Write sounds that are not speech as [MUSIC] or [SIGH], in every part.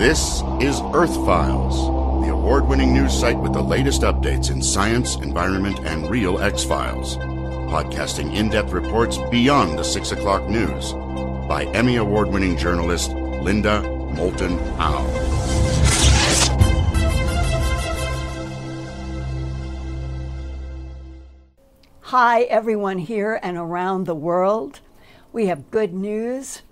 This is Earth Files, the award winning news site with the latest updates in science, environment, and real X Files. Podcasting in depth reports beyond the 6 o'clock news by Emmy Award winning journalist Linda Moulton Howe. Hi, everyone here and around the world. We have good news.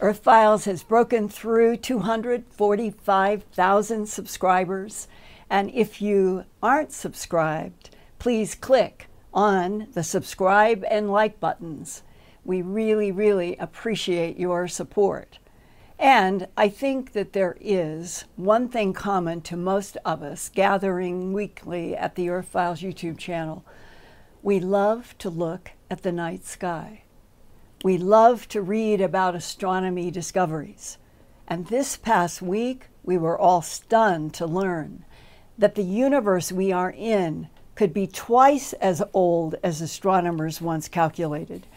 Earth Files has broken through 245,000 subscribers. And if you aren't subscribed, please click on the subscribe and like buttons. We really, really appreciate your support. And I think that there is one thing common to most of us gathering weekly at the Earth Files YouTube channel. We love to look at the night sky. We love to read about astronomy discoveries. And this past week, we were all stunned to learn that the universe we are in could be twice as old as astronomers once calculated.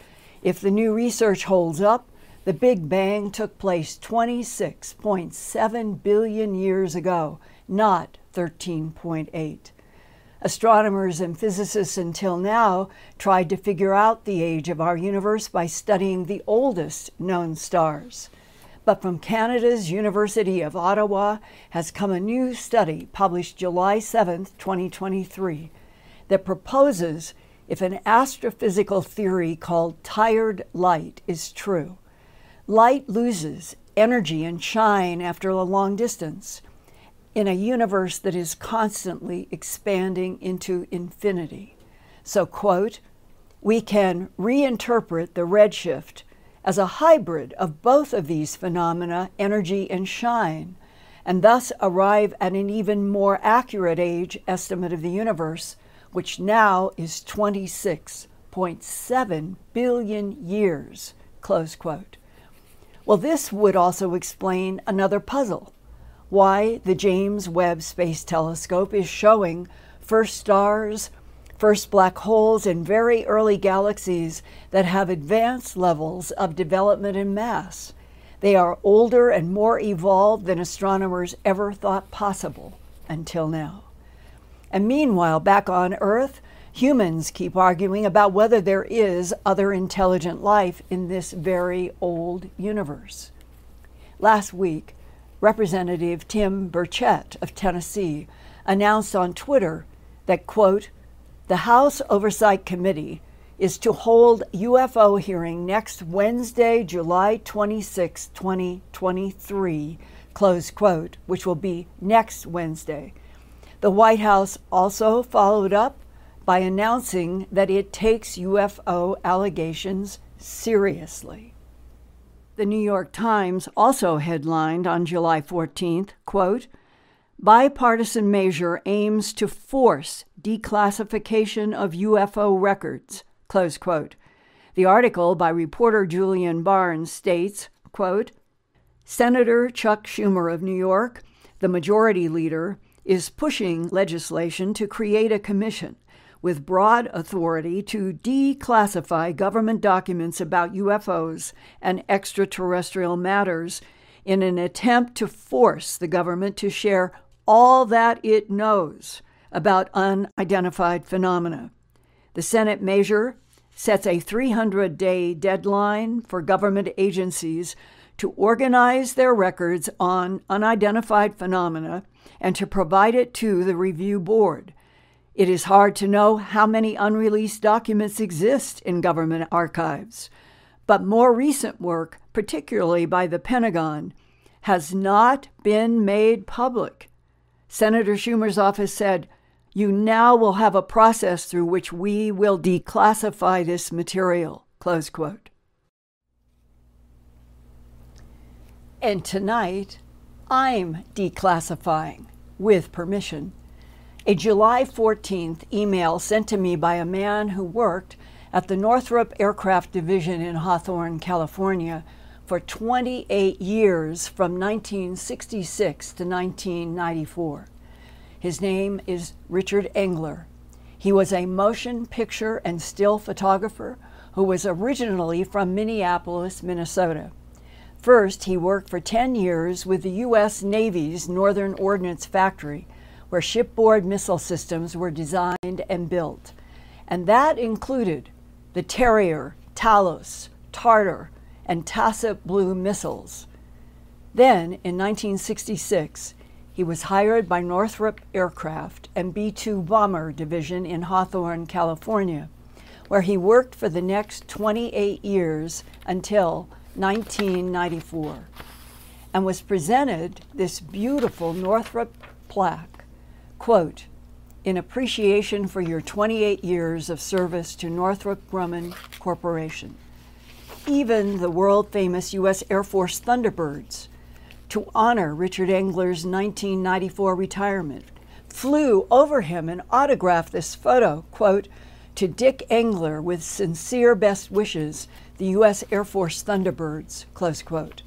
If the new research holds up, the Big Bang took place 26.7 billion years ago, not 13.8. Astronomers and physicists until now tried to figure out the age of our universe by studying the oldest known stars. But from Canada's University of Ottawa has come a new study published July 7, 2023, that proposes if an astrophysical theory called tired light is true. Light loses energy and shine after a long distance in a universe that is constantly expanding into infinity. So, quote, we can reinterpret the redshift as a hybrid of both of these phenomena, energy and shine, and thus arrive at an even more accurate age estimate of the universe, which now is 26.7 billion years, close quote. Well, this would also explain another puzzle why the James Webb Space Telescope is showing first stars, first black holes, and very early galaxies that have advanced levels of development and mass. They are older and more evolved than astronomers ever thought possible until now. And meanwhile, back on Earth, humans keep arguing about whether there is other intelligent life in this very old universe. Last week, Representative Tim Burchett of Tennessee announced on Twitter that, quote, the House Oversight Committee is to hold UFO hearing next Wednesday, July 26, 2023, close quote, which will be next Wednesday. The White House also followed up by announcing that it takes UFO allegations seriously. The New York Times also headlined on July 14th, quote, Bipartisan measure aims to force declassification of UFO records, close quote. The article by reporter Julian Barnes states, quote, Senator Chuck Schumer of New York, the majority leader, is pushing legislation to create a commission with broad authority to declassify government documents about UFOs and extraterrestrial matters in an attempt to force the government to share all that it knows about unidentified phenomena. The Senate measure sets a 300 day deadline for government agencies to organize their records on unidentified phenomena and to provide it to the review board. It is hard to know how many unreleased documents exist in government archives, but more recent work, particularly by the Pentagon, has not been made public. Senator Schumer's office said, You now will have a process through which we will declassify this material. Close quote. And tonight, I'm declassifying, with permission, a July 14th email sent to me by a man who worked at the Northrop Aircraft Division in Hawthorne, California for 28 years from 1966 to 1994. His name is Richard Engler. He was a motion picture and still photographer who was originally from Minneapolis, Minnesota. First, he worked for 10 years with the U.S. Navy's Northern Ordnance Factory, where shipboard missile systems were designed and built. And that included the Terrier, Talos, Tartar, and Tassat Blue missiles. Then, in 1966, he was hired by Northrop Aircraft and B 2 Bomber Division in Hawthorne, California, where he worked for the next 28 years until 1994 and was presented this beautiful Northrop plaque, quote, in appreciation for your 28 years of service to Northrop Grumman Corporation. Even the world famous U.S. Air Force Thunderbirds to honor Richard Engler's 1994 retirement, flew over him and autographed this photo, quote, to Dick Engler with sincere best wishes, the U.S. Air Force Thunderbirds, close quote.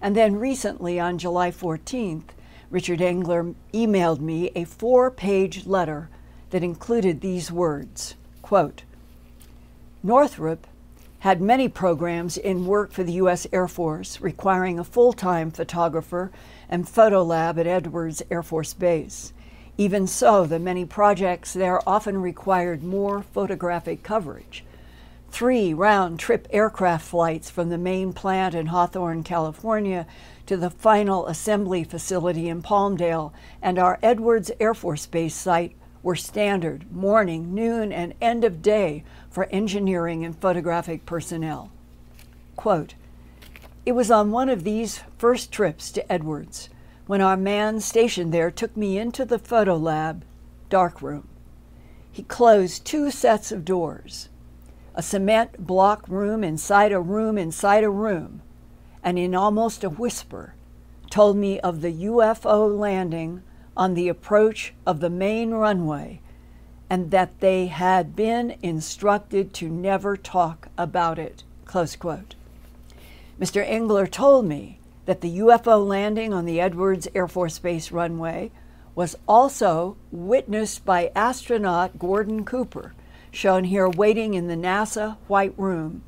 And then recently, on July 14th, Richard Engler emailed me a four page letter that included these words quote, Northrop had many programs in work for the U.S. Air Force requiring a full time photographer and photo lab at Edwards Air Force Base. Even so, the many projects there often required more photographic coverage. Three round trip aircraft flights from the main plant in Hawthorne, California, to the final assembly facility in Palmdale and our Edwards Air Force Base site were standard morning, noon, and end of day for engineering and photographic personnel. Quote, it was on one of these first trips to Edwards when our man stationed there took me into the photo lab darkroom. He closed two sets of doors a cement block room inside a room inside a room, and in almost a whisper told me of the UFO landing on the approach of the main runway and that they had been instructed to never talk about it. Close quote. Mr. Engler told me that the UFO landing on the Edwards Air Force Base runway was also witnessed by astronaut Gordon Cooper, shown here waiting in the NASA White Room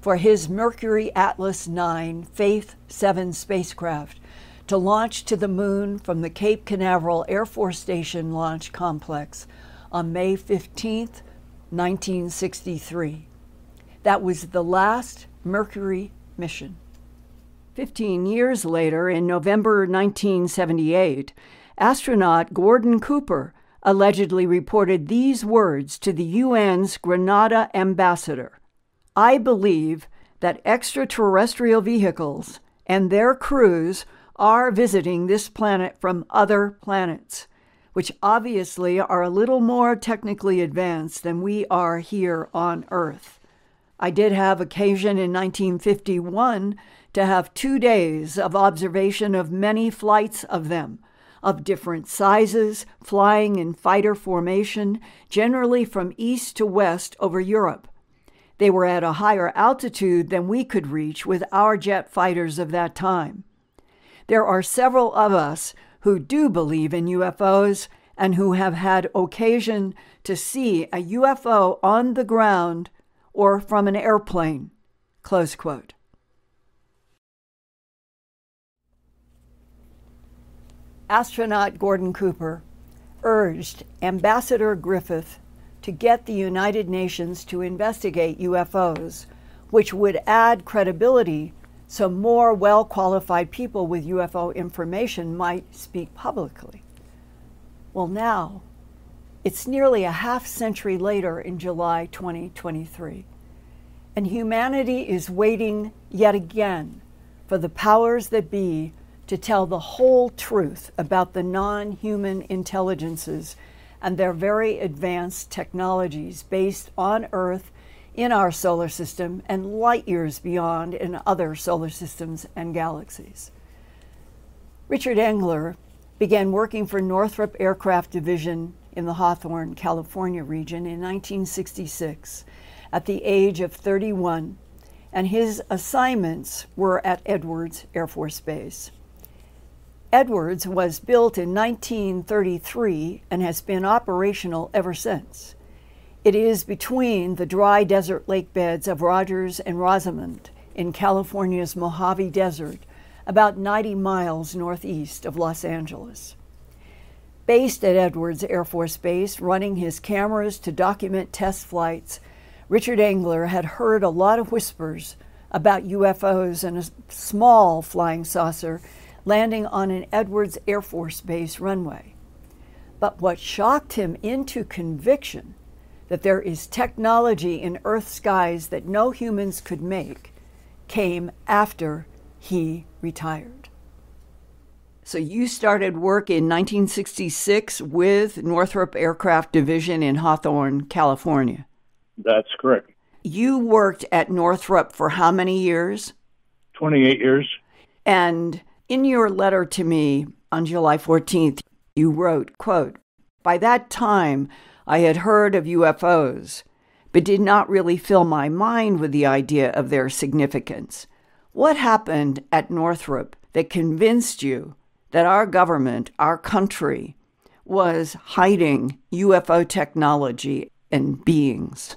for his Mercury Atlas 9 Faith 7 spacecraft to launch to the moon from the Cape Canaveral Air Force Station Launch Complex on May 15, 1963. That was the last Mercury mission. Fifteen years later, in November 1978, astronaut Gordon Cooper allegedly reported these words to the UN's Grenada ambassador I believe that extraterrestrial vehicles and their crews are visiting this planet from other planets, which obviously are a little more technically advanced than we are here on Earth. I did have occasion in 1951 to have two days of observation of many flights of them, of different sizes, flying in fighter formation, generally from east to west over Europe. They were at a higher altitude than we could reach with our jet fighters of that time. There are several of us who do believe in UFOs and who have had occasion to see a UFO on the ground or from an airplane. Close quote. Astronaut Gordon Cooper urged Ambassador Griffith to get the United Nations to investigate UFOs, which would add credibility so more well qualified people with UFO information might speak publicly. Well, now, it's nearly a half century later in July 2023, and humanity is waiting yet again for the powers that be to tell the whole truth about the non human intelligences and their very advanced technologies based on Earth in our solar system and light years beyond in other solar systems and galaxies. Richard Engler began working for Northrop Aircraft Division in the Hawthorne, California region in 1966 at the age of 31, and his assignments were at Edwards Air Force Base. Edwards was built in 1933 and has been operational ever since. It is between the dry desert lake beds of Rogers and Rosamond in California's Mojave Desert, about 90 miles northeast of Los Angeles. Based at Edwards Air Force Base, running his cameras to document test flights, Richard Engler had heard a lot of whispers about UFOs and a small flying saucer landing on an Edwards Air Force Base runway. But what shocked him into conviction that there is technology in Earth skies that no humans could make came after he retired. So you started work in 1966 with Northrop Aircraft Division in Hawthorne, California. That's correct. You worked at Northrop for how many years? 28 years. And in your letter to me on July 14th, you wrote, quote, By that time, I had heard of UFOs, but did not really fill my mind with the idea of their significance. What happened at Northrop that convinced you that our government, our country, was hiding UFO technology and beings?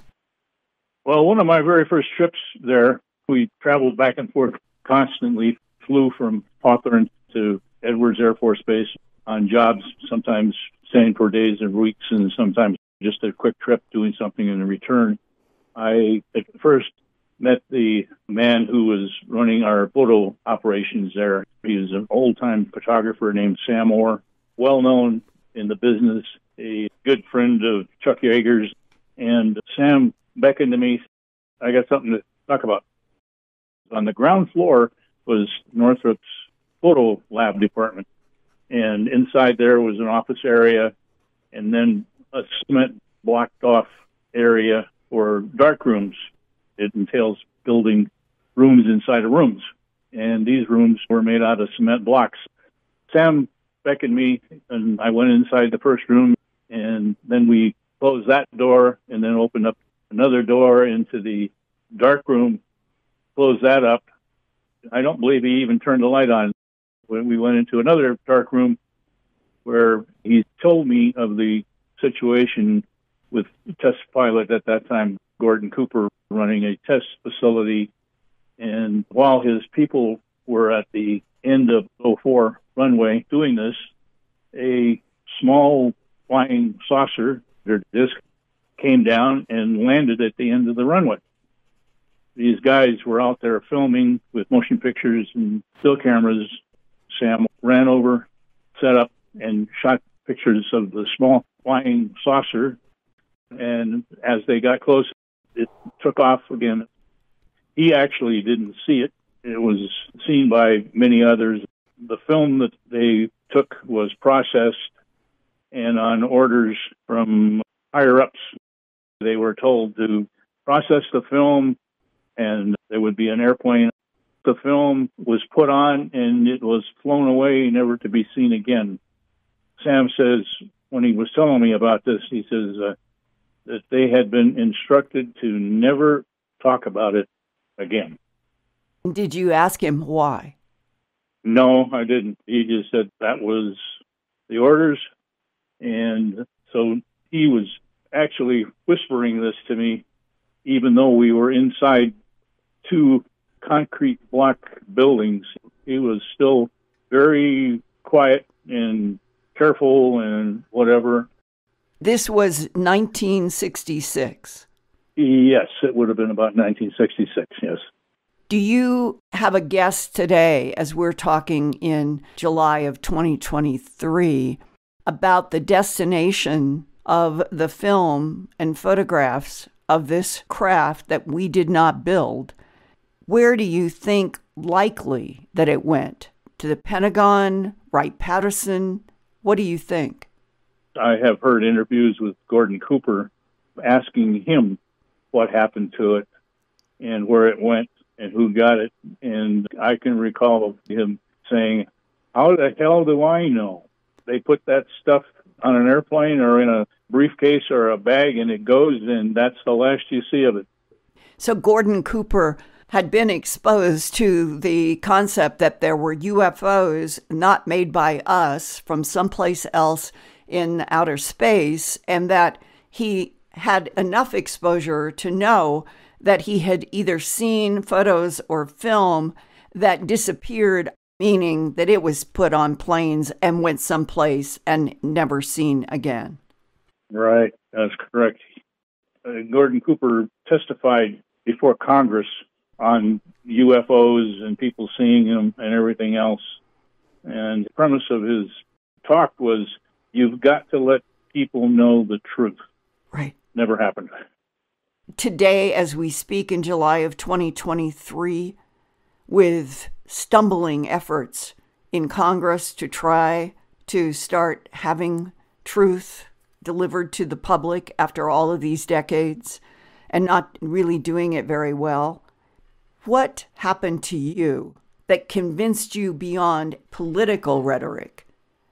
Well, one of my very first trips there, we traveled back and forth constantly, flew from Hawthorne to Edwards Air Force Base on jobs, sometimes staying for days and weeks, and sometimes just a quick trip doing something in return. I at first met the man who was running our photo operations there. He was an old time photographer named Sam Orr, well known in the business, a good friend of Chuck Yeager's. And Sam beckoned to me. I got something to talk about. On the ground floor was Northrop's photo lab department. And inside there was an office area and then a cement blocked off area for dark rooms. It entails building rooms inside of rooms. And these rooms were made out of cement blocks. Sam beckoned me, and I went inside the first room, and then we closed that door and then opened up another door into the dark room, closed that up. I don't believe he even turned the light on. When we went into another dark room where he told me of the situation with test pilot at that time, Gordon Cooper, running a test facility. And while his people were at the end of 04 runway doing this, a small flying saucer, their disc, came down and landed at the end of the runway. These guys were out there filming with motion pictures and still cameras. Sam ran over, set up, and shot pictures of the small flying saucer. And as they got close, it took off again. He actually didn't see it. It was seen by many others. The film that they took was processed, and on orders from higher ups, they were told to process the film, and there would be an airplane. The film was put on, and it was flown away, never to be seen again. Sam says when he was telling me about this, he says uh, that they had been instructed to never talk about it again. Did you ask him why? No, I didn't. He just said that was the orders. And so he was actually whispering this to me, even though we were inside two concrete block buildings. He was still very quiet and careful and whatever. This was 1966. Yes, it would have been about 1966, yes. Do you have a guess today, as we're talking in July of 2023, about the destination of the film and photographs of this craft that we did not build? Where do you think likely that it went? To the Pentagon, Wright Patterson? What do you think? I have heard interviews with Gordon Cooper asking him what happened to it and where it went and who got it. And I can recall him saying, How the hell do I know? They put that stuff on an airplane or in a briefcase or a bag and it goes, and that's the last you see of it. So Gordon Cooper had been exposed to the concept that there were UFOs not made by us from someplace else in outer space, and that he had enough exposure to know that he had either seen photos or film that disappeared, meaning that it was put on planes and went someplace and never seen again. Right, that's correct. Uh, Gordon Cooper testified before Congress on UFOs and people seeing them and everything else. And the premise of his talk was you've got to let people know the truth. Right. Never happened. Today, as we speak in July of 2023, with stumbling efforts in Congress to try to start having truth delivered to the public after all of these decades and not really doing it very well. What happened to you that convinced you beyond political rhetoric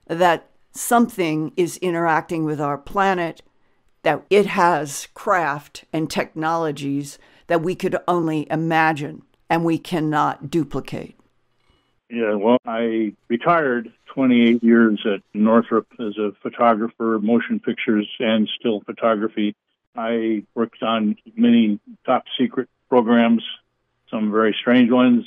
that something is interacting with our planet, that it has craft and technologies that we could only imagine and we cannot duplicate? Yeah, well, I retired 28 years at Northrop as a photographer, motion pictures, and still photography. I worked on many top secret programs, some very strange ones.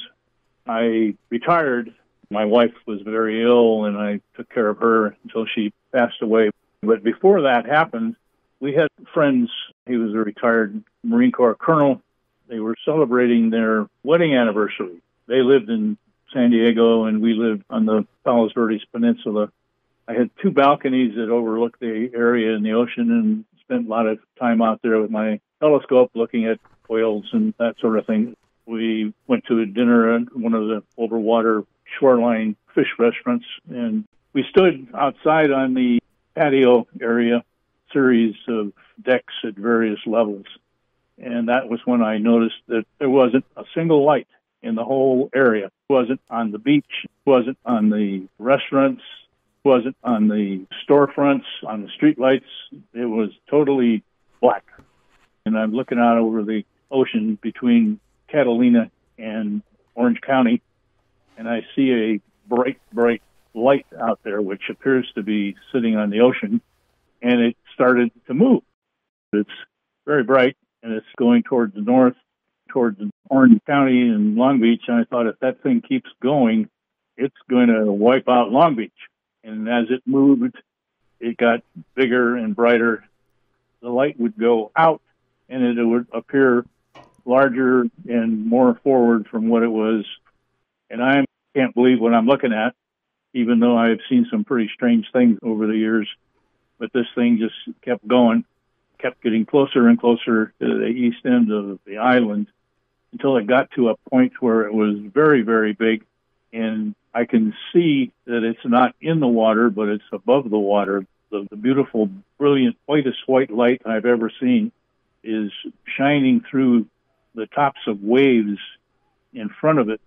I retired. My wife was very ill, and I took care of her until she passed away. But before that happened, we had friends. He was a retired Marine Corps colonel. They were celebrating their wedding anniversary. They lived in San Diego, and we lived on the Palos Verdes Peninsula. I had two balconies that overlooked the area and the ocean, and spent a lot of time out there with my telescope looking at whales and that sort of thing. We went to a dinner at one of the overwater shoreline fish restaurants, and we stood outside on the patio area, series of decks at various levels. And that was when I noticed that there wasn't a single light in the whole area. Wasn't on the beach, wasn't on the restaurants, wasn't on the storefronts, on the streetlights. It was totally black. And I'm looking out over the ocean between Catalina and Orange County, and I see a bright, bright light out there, which appears to be sitting on the ocean, and it started to move. It's very bright, and it's going towards the north, towards Orange County and Long Beach. And I thought if that thing keeps going, it's going to wipe out Long Beach. And as it moved, it got bigger and brighter. The light would go out, and it would appear larger and more forward from what it was. And I can't believe what I'm looking at, even though I've seen some pretty strange things over the years. But this thing just kept going, kept getting closer and closer to the east end of the island until it got to a point where it was very, very big. And I can see that it's not in the water, but it's above the water. The, the beautiful, brilliant, whitest white light I've ever seen is shining through the tops of waves in front of it,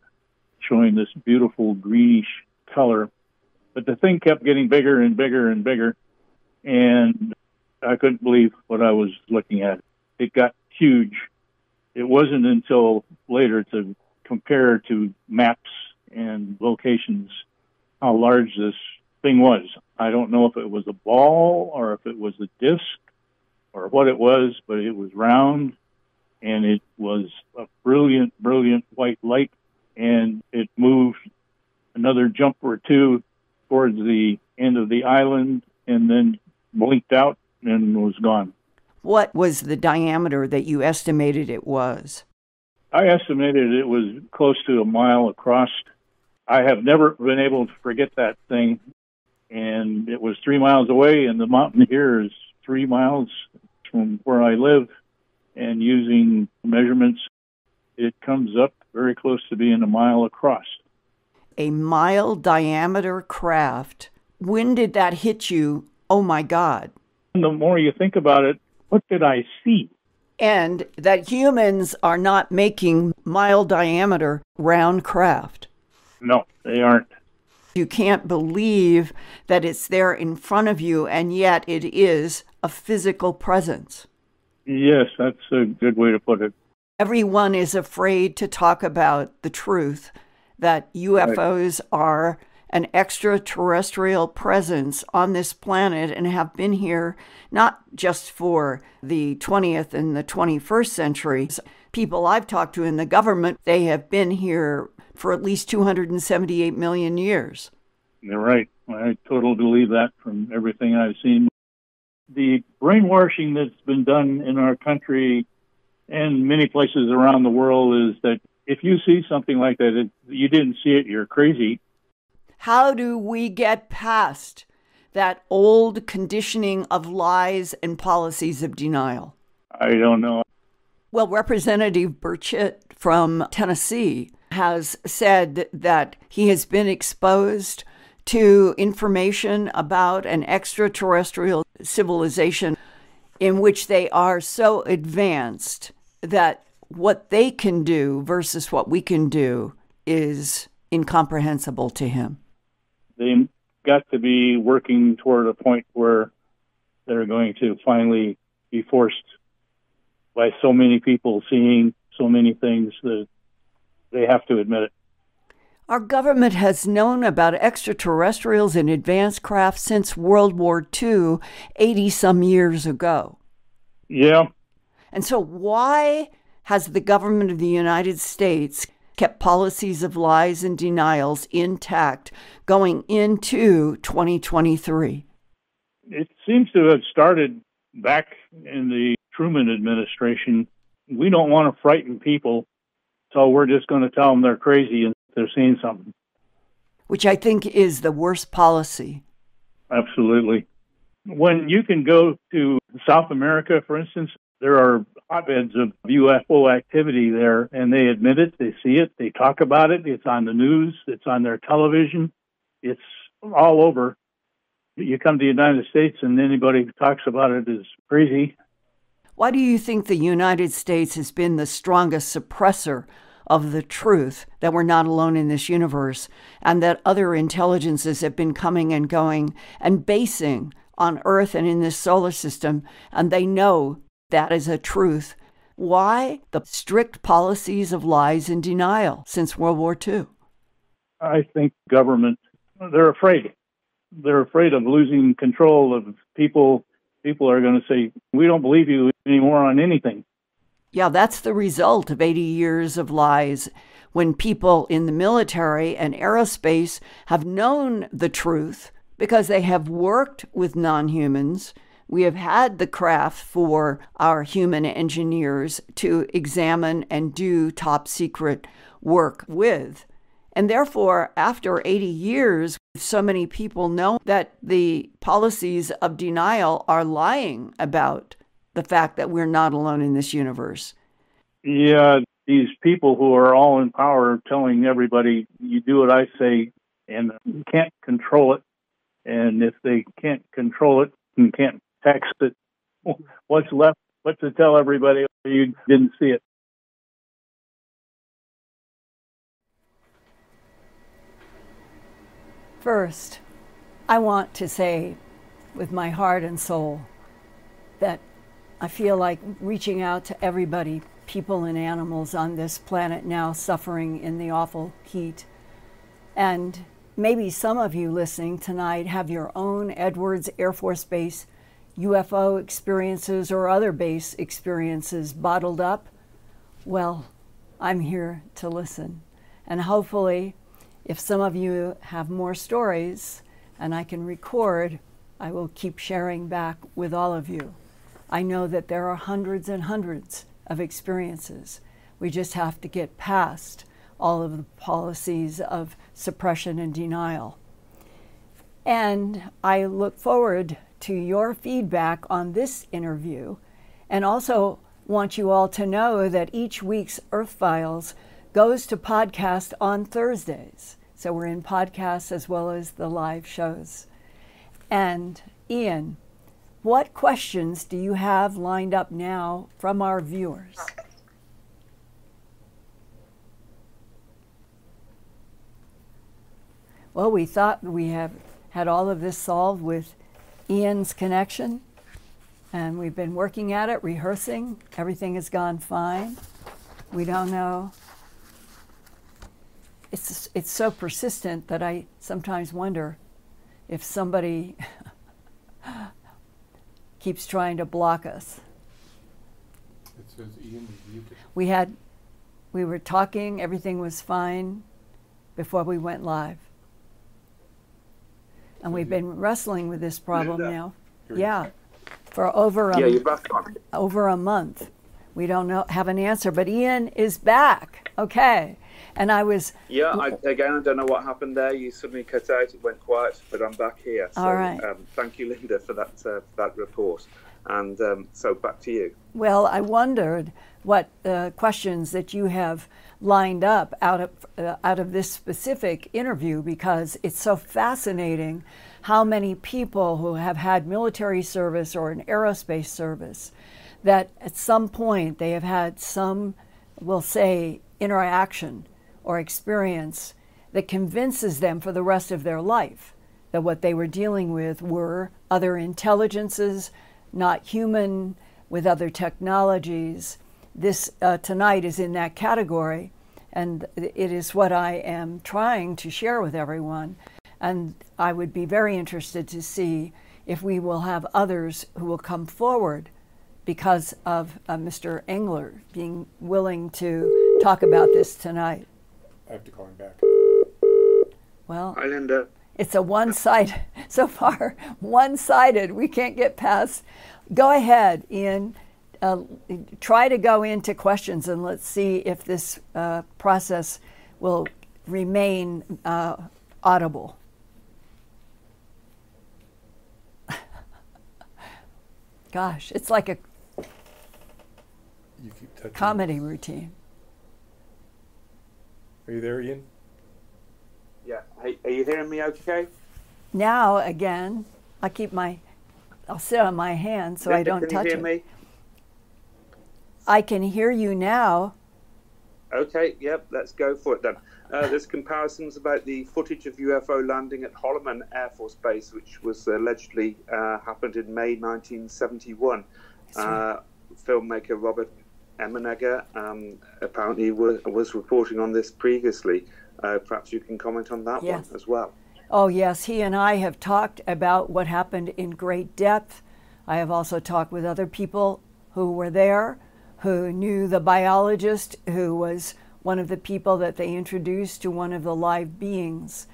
showing this beautiful greenish color. But the thing kept getting bigger and bigger and bigger, and I couldn't believe what I was looking at. It got huge. It wasn't until later to compare to maps and locations how large this thing was. I don't know if it was a ball or if it was a disc or what it was, but it was round and it was a brilliant, brilliant white light, and it moved another jump or two towards the end of the island and then blinked out and was gone. What was the diameter that you estimated it was? I estimated it was close to a mile across. I have never been able to forget that thing. And it was three miles away, and the mountain here is three miles from where I live and using measurements, it comes up very close to being a mile across. A mile diameter craft. When did that hit you? Oh my God. The more you think about it, what did I see? And that humans are not making mile diameter round craft. No, they aren't. You can't believe that it's there in front of you, and yet it is a physical presence. Yes, that's a good way to put it. Everyone is afraid to talk about the truth that UFOs right. are an extraterrestrial presence on this planet and have been here not just for the 20th and the 21st centuries. People I've talked to in the government, they have been here for at least 278 million years. You're right. I totally believe that from everything I've seen. The brainwashing that's been done in our country and many places around the world is that if you see something like that, it, you didn't see it, you're crazy. How do we get past that old conditioning of lies and policies of denial? I don't know. Well, Representative Burchett from Tennessee has said that he has been exposed to information about an extraterrestrial civilization in which they are so advanced that what they can do versus what we can do is incomprehensible to him. They got to be working toward a point where they're going to finally be forced by so many people seeing so many things that they have to admit it. Our government has known about extraterrestrials and advanced craft since World War II, 80 some years ago. Yeah. And so, why has the government of the United States kept policies of lies and denials intact going into 2023? It seems to have started back in the Truman administration. We don't want to frighten people, so we're just going to tell them they're crazy and they're seeing something. Which I think is the worst policy. Absolutely. When you can go to South America, for instance, there are hotbeds of UFO activity there, and they admit it, they see it, they talk about it, it's on the news, it's on their television, it's all over. You come to the United States, and anybody who talks about it is crazy. Why do you think the United States has been the strongest suppressor of the truth that we're not alone in this universe and that other intelligences have been coming and going and basing on Earth and in this solar system, and they know that is a truth. Why the strict policies of lies and denial since World War II? I think government, they're afraid. They're afraid of losing control of people. People are going to say, we don't believe you anymore on anything. Yeah, that's the result of 80 years of lies. When people in the military and aerospace have known the truth because they have worked with non humans we have had the craft for our human engineers to examine and do top secret work with. And therefore, after 80 years, so many people know that the policies of denial are lying about the fact that we're not alone in this universe. Yeah, these people who are all in power telling everybody, you do what I say, and you can't control it. And if they can't control it and can't tax it. [LAUGHS] What's left? What to tell everybody you didn't see it? First, I want to say with my heart and soul that I feel like reaching out to everybody, people and animals on this planet now suffering in the awful heat. And maybe some of you listening tonight have your own Edwards Air Force Base UFO experiences or other base experiences bottled up, well, I'm here to listen. And hopefully, if some of you have more stories and I can record, I will keep sharing back with all of you. I know that there are hundreds and hundreds of experiences. We just have to get past all of the policies of suppression and denial. And I look forward to your feedback on this interview and also want you all to know that each week's Earth Files goes to podcast on Thursdays. So we're in podcasts as well as the live shows. And Ian, what questions do you have lined up now from our viewers? Well, we thought we have had all of this solved with Ian's connection, and we've been working at it, rehearsing. Everything has gone fine. We don't know it's it's so persistent that I sometimes wonder if somebody [LAUGHS] keeps trying to block us. It says Ian is muted. We had we were talking, everything was fine before we went live. And we've been wrestling with this problem Linda. now. Here you Yeah. For over a Yeah, you're back on. over a month. We don't know have an answer, but Ian is back. Okay. And I was Yeah, I, again, I don't know what happened there. You suddenly cut out. It went quiet, but I'm back here. So, All right. Um, thank you, Linda, for that uh, that report. And um, so back to you. Well, I wondered what uh, questions that you have lined up out of uh, out of this specific interview because it's so fascinating how many people who have had military service or an aerospace service that at some point they have had some we'll say interaction or experience that convinces them for the rest of their life that what they were dealing with were other intelligences, not human, with other technologies. This uh, tonight is in that category, and it is what I am trying to share with everyone. And I would be very interested to see if we will have others who will come forward because of uh, Mr. Engler being willing to talk about this tonight. I have to call him back. Well, Hi, Linda. it's a one sided, [LAUGHS] so far, one sided. We can't get past. Go ahead, Ian. Uh, try to go into questions and let's see if this uh, process will remain uh, audible. [LAUGHS] Gosh, it's like a You keep comedy routine. Are you there, Ian? Yeah. Hey, are you hearing me? Okay. Now, again, I keep my, I'll sit on my hand so I don't can touch you hear it. me? I can hear you now. Okay, yep, let's go for it then. Uh, there's comparisons about the footage of UFO landing at Holloman Air Force Base, which was allegedly uh, happened in May 1971. Uh, filmmaker Robert Emenegger um, apparently was, was reporting on this previously. Uh, perhaps you can comment on that Yes. one as well. Oh, yes, he and I have talked about what happened in great depth. I have also talked with other people who were there, who knew the biologist who was one of the people that they introduced to one of the live beings.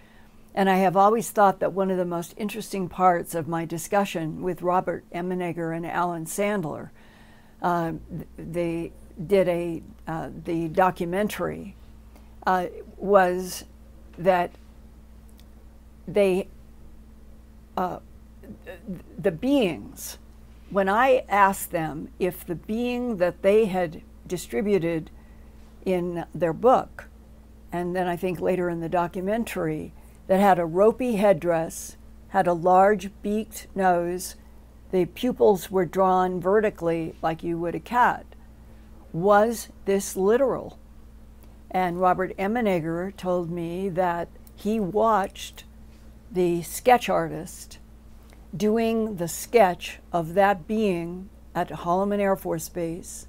And I have always thought that one of the most interesting parts of my discussion with Robert Emenegger and Alan Sandler, uh, they did a uh, the documentary, uh, was that they uh, the beings when i asked them if the being that they had distributed in their book and then i think later in the documentary that had a ropey headdress had a large beaked nose the pupils were drawn vertically like you would a cat was this literal and robert emenegger told me that he watched the sketch artist doing the sketch of that being at Holloman Air Force Base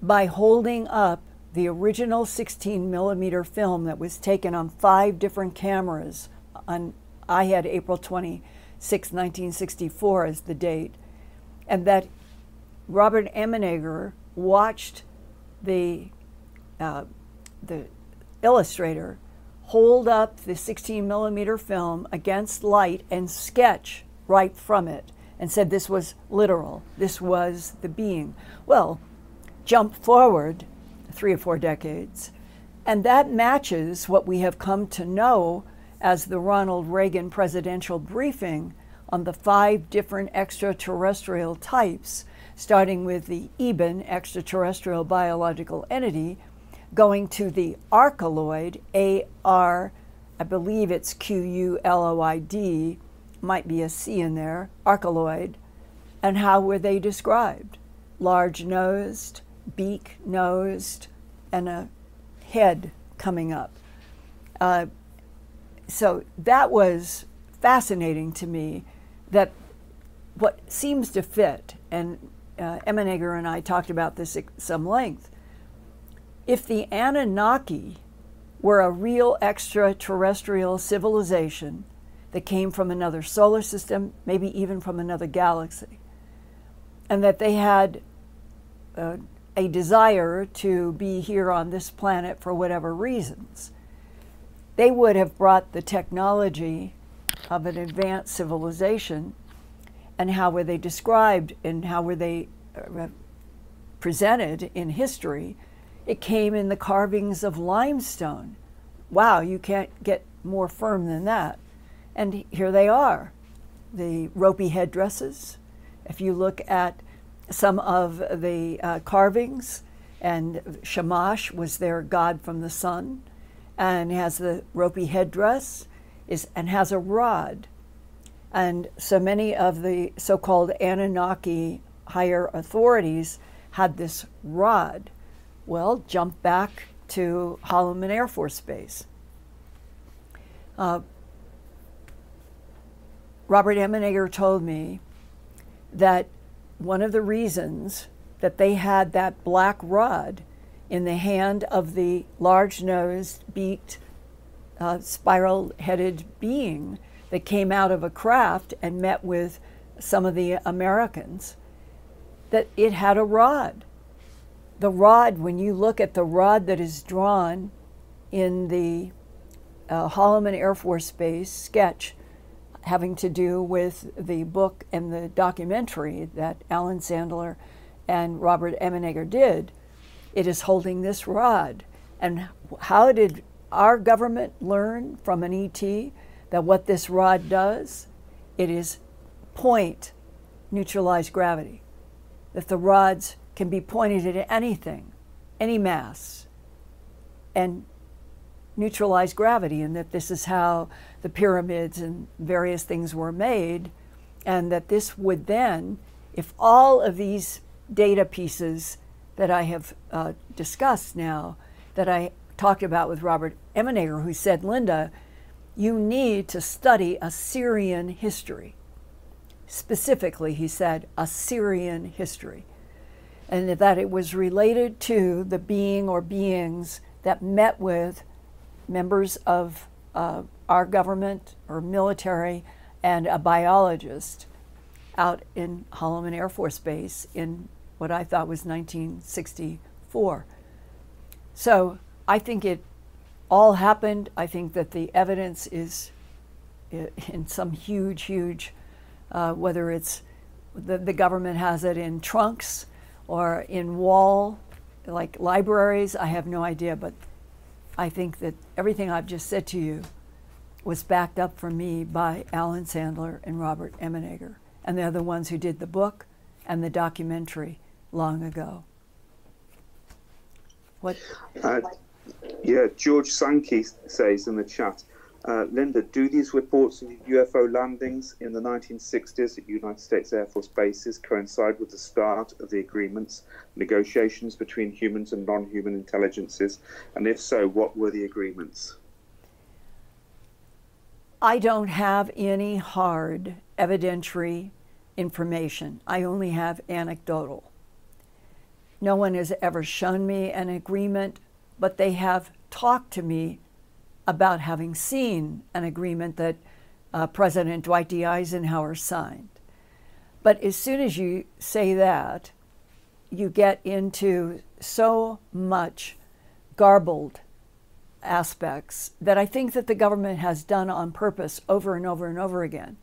by holding up the original 16 millimeter film that was taken on five different cameras. On, I had April 26, 1964 is the date, and that Robert Emenegger watched the uh, the illustrator hold up the 16 millimeter film against light and sketch right from it and said this was literal. This was the being. Well, jump forward three or four decades, and that matches what we have come to know as the Ronald Reagan presidential briefing on the five different extraterrestrial types, starting with the EBEN, extraterrestrial biological entity, going to the arcaloid, A R, I believe it's Q U L O I D, might be a C in there, arcaloid, and how were they described? Large nosed, beak nosed, and a head coming up. Uh, so that was fascinating to me that what seems to fit, and uh, Emenegger and I talked about this at some length, if the Anunnaki were a real extraterrestrial civilization that came from another solar system, maybe even from another galaxy, and that they had uh, a desire to be here on this planet for whatever reasons, they would have brought the technology of an advanced civilization and how were they described and how were they uh, presented in history. It came in the carvings of limestone. Wow you can't get more firm than that. And here they are the ropey headdresses. If you look at some of the uh, carvings and shamash was their god from the sun and has the ropey headdress is and has a rod and so many of the so called Anunnaki higher authorities had this rod. Well, jump back to Holloman Air Force Base. Uh, Robert Emenegger told me that one of the reasons that they had that black rod in the hand of the large nosed, beaked, uh, spiral headed being that came out of a craft and met with some of the Americans, that it had a rod. The rod, when you look at the rod that is drawn in the uh, Holloman Air Force Base sketch having to do with the book and the documentary that Alan Sandler and Robert Emenegger did, it is holding this rod. And how did our government learn from an ET? that what this rod does, it is point neutralized gravity. That the rods can be pointed at anything, any mass, and neutralize gravity, and that this is how the pyramids and various things were made, and that this would then, if all of these data pieces that I have uh, discussed now, that I talked about with Robert Emenegger, who said, Linda, you need to study Assyrian history. Specifically, he said, Assyrian history. And that it was related to the being or beings that met with members of uh, our government or military and a biologist out in Holloman Air Force Base in what I thought was 1964. So I think it all happened. I think that the evidence is in some huge, huge, uh, whether it's the, the government has it in trunks or in wall, like libraries, I have no idea. But I think that everything I've just said to you was backed up for me by Alan Sandler and Robert Emenegger. And they're the ones who did the book and the documentary long ago. What? Uh, yeah, George Sankey says in the chat, uh, Linda, do these reports of UFO landings in the 1960s at United States Air Force bases coincide with the start of the agreements, negotiations between humans and non human intelligences? And if so, what were the agreements? I don't have any hard evidentiary information, I only have anecdotal. No one has ever shown me an agreement but they have talked to me about having seen an agreement that uh, President Dwight D. Eisenhower signed. But as soon as you say that, you get into so much garbled aspects that I think that the government has done on purpose over and over and over again,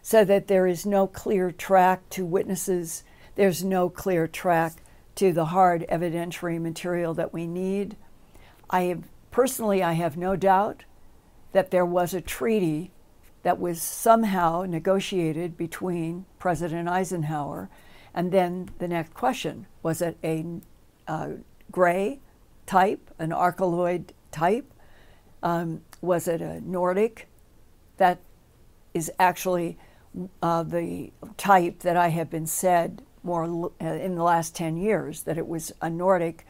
so that there is no clear track to witnesses, there's no clear track to the hard evidentiary material that we need. I have, personally, I have no doubt that there was a treaty that was somehow negotiated between President Eisenhower. And then the next question was it a uh, gray type, an archeoloid type? Um, was it a Nordic? That is actually uh, the type that I have been said more uh, in the last 10 years that it was a Nordic,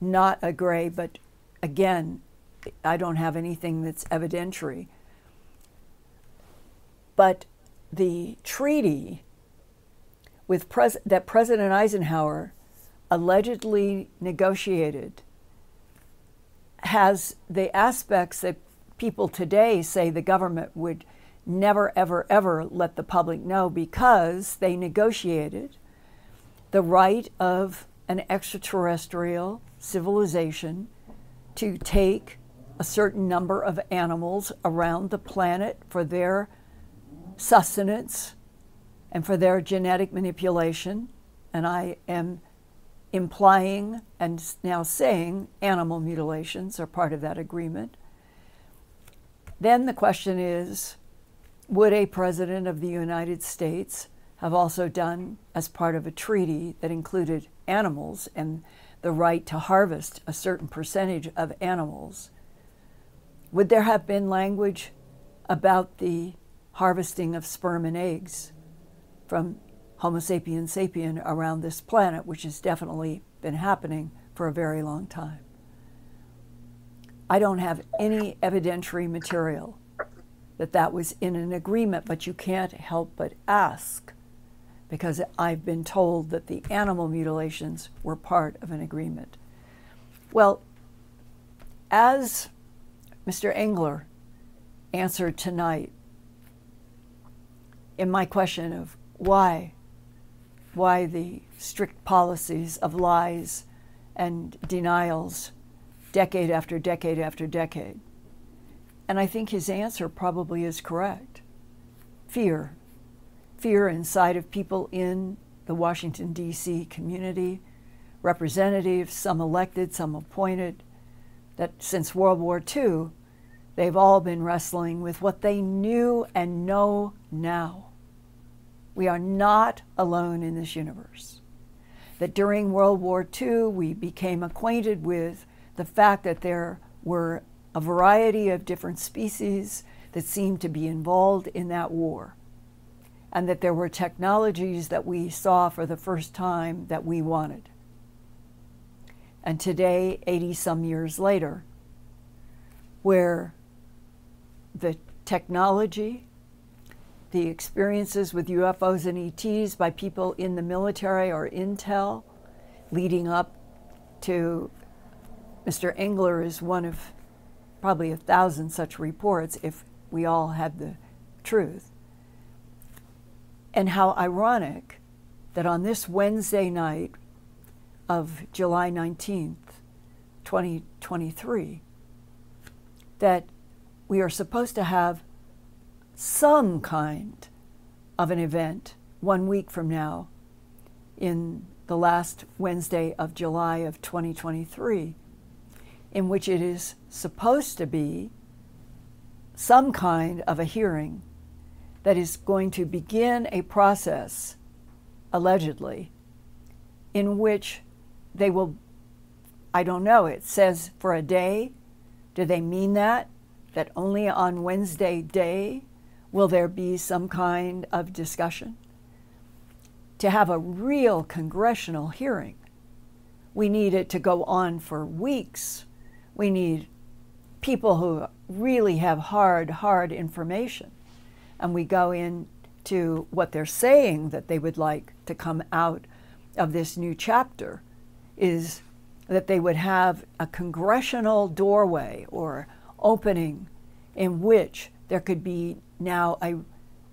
not a gray, but again, I don't have anything that's evidentiary. But the treaty with pres- that President Eisenhower allegedly negotiated has the aspects that people today say the government would never, ever, ever let the public know because they negotiated the right of an extraterrestrial civilization to take a certain number of animals around the planet for their sustenance and for their genetic manipulation. And I am implying and now saying animal mutilations are part of that agreement. Then the question is would a president of the United States have also done as part of a treaty that included animals and the right to harvest a certain percentage of animals? Would there have been language about the harvesting of sperm and eggs from Homo sapiens sapien around this planet, which has definitely been happening for a very long time? I don't have any evidentiary material that that was in an agreement, but you can't help but ask because I've been told that the animal mutilations were part of an agreement. Well, as Mr. Engler answered tonight in my question of why, why the strict policies of lies and denials decade after decade after decade. And I think his answer probably is correct fear. Fear inside of people in the Washington, D.C. community, representatives, some elected, some appointed, that since World War II, they've all been wrestling with what they knew and know now. We are not alone in this universe. That during World War II, we became acquainted with the fact that there were a variety of different species that seemed to be involved in that war, and that there were technologies that we saw for the first time that we wanted. And today, 80 some years later, where the technology, the experiences with UFOs and ETs by people in the military or intel leading up to Mr. Engler is one of probably a thousand such reports if we all had the truth. And how ironic that on this Wednesday night of July 19th, 2023, that we are supposed to have some kind of an event one week from now in the last Wednesday of July of 2023 in which it is supposed to be some kind of a hearing that is going to begin a process, allegedly, in which they will, I don't know, it says for a day. Do they mean that? That only on Wednesday day will there be some kind of discussion? To have a real congressional hearing, we need it to go on for weeks we need people who really have hard, hard information. And we go into what they're saying that they would like to come out of this new chapter is that they would have a congressional doorway or opening in which there could be now a,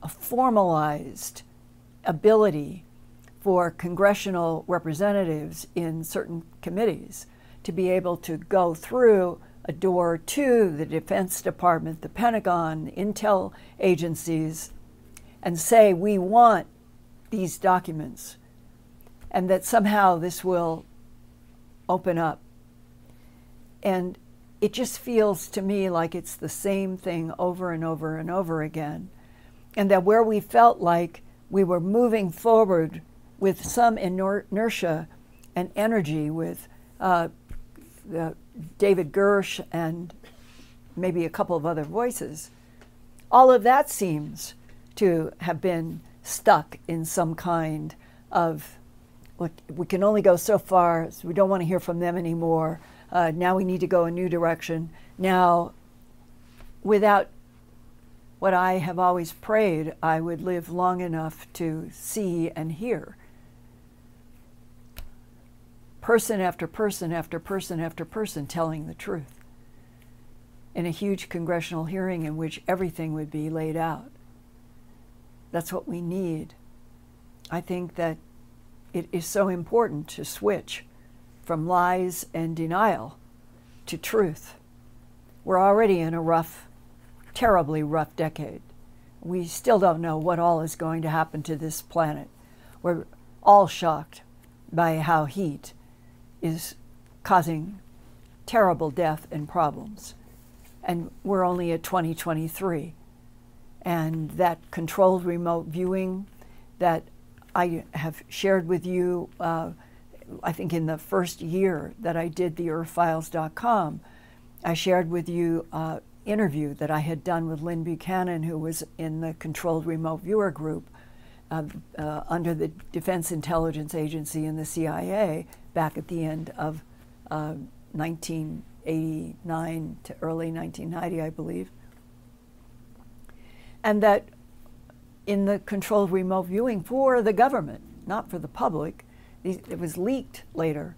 a formalized ability for congressional representatives in certain committees to be able to go through a door to the Defense Department, the Pentagon, intel agencies, and say, we want these documents, and that somehow this will open up. And it just feels to me like it's the same thing over and over and over again. And that where we felt like we were moving forward with some inertia and energy, with uh, uh, David Grusch and maybe a couple of other voices, all of that seems to have been stuck in some kind of look, we can only go so far, so we don't want to hear from them anymore. Uh, now we need to go a new direction. Now, without what I have always prayed, I would live long enough to see and hear person after person after person after person telling the truth. in a huge congressional hearing in which everything would be laid out. That's what we need. I think that it is so important to switch from lies and denial to truth. We're already in a rough, terribly rough decade. We still don't know what all is going to happen to this planet. We're all shocked by how heat is causing terrible death and problems. And we're only at 2023. And that controlled remote viewing that I have shared with you, uh, I think in the first year that I did the earthfiles.com, I shared with you an interview that I had done with Lynn Buchanan, who was in the controlled remote viewer group uh, uh, under the Defense Intelligence Agency and the CIA back at the end of 1989 uh, to early 1990, I believe. And that in the controlled remote viewing for the government, not for the public, it was leaked later,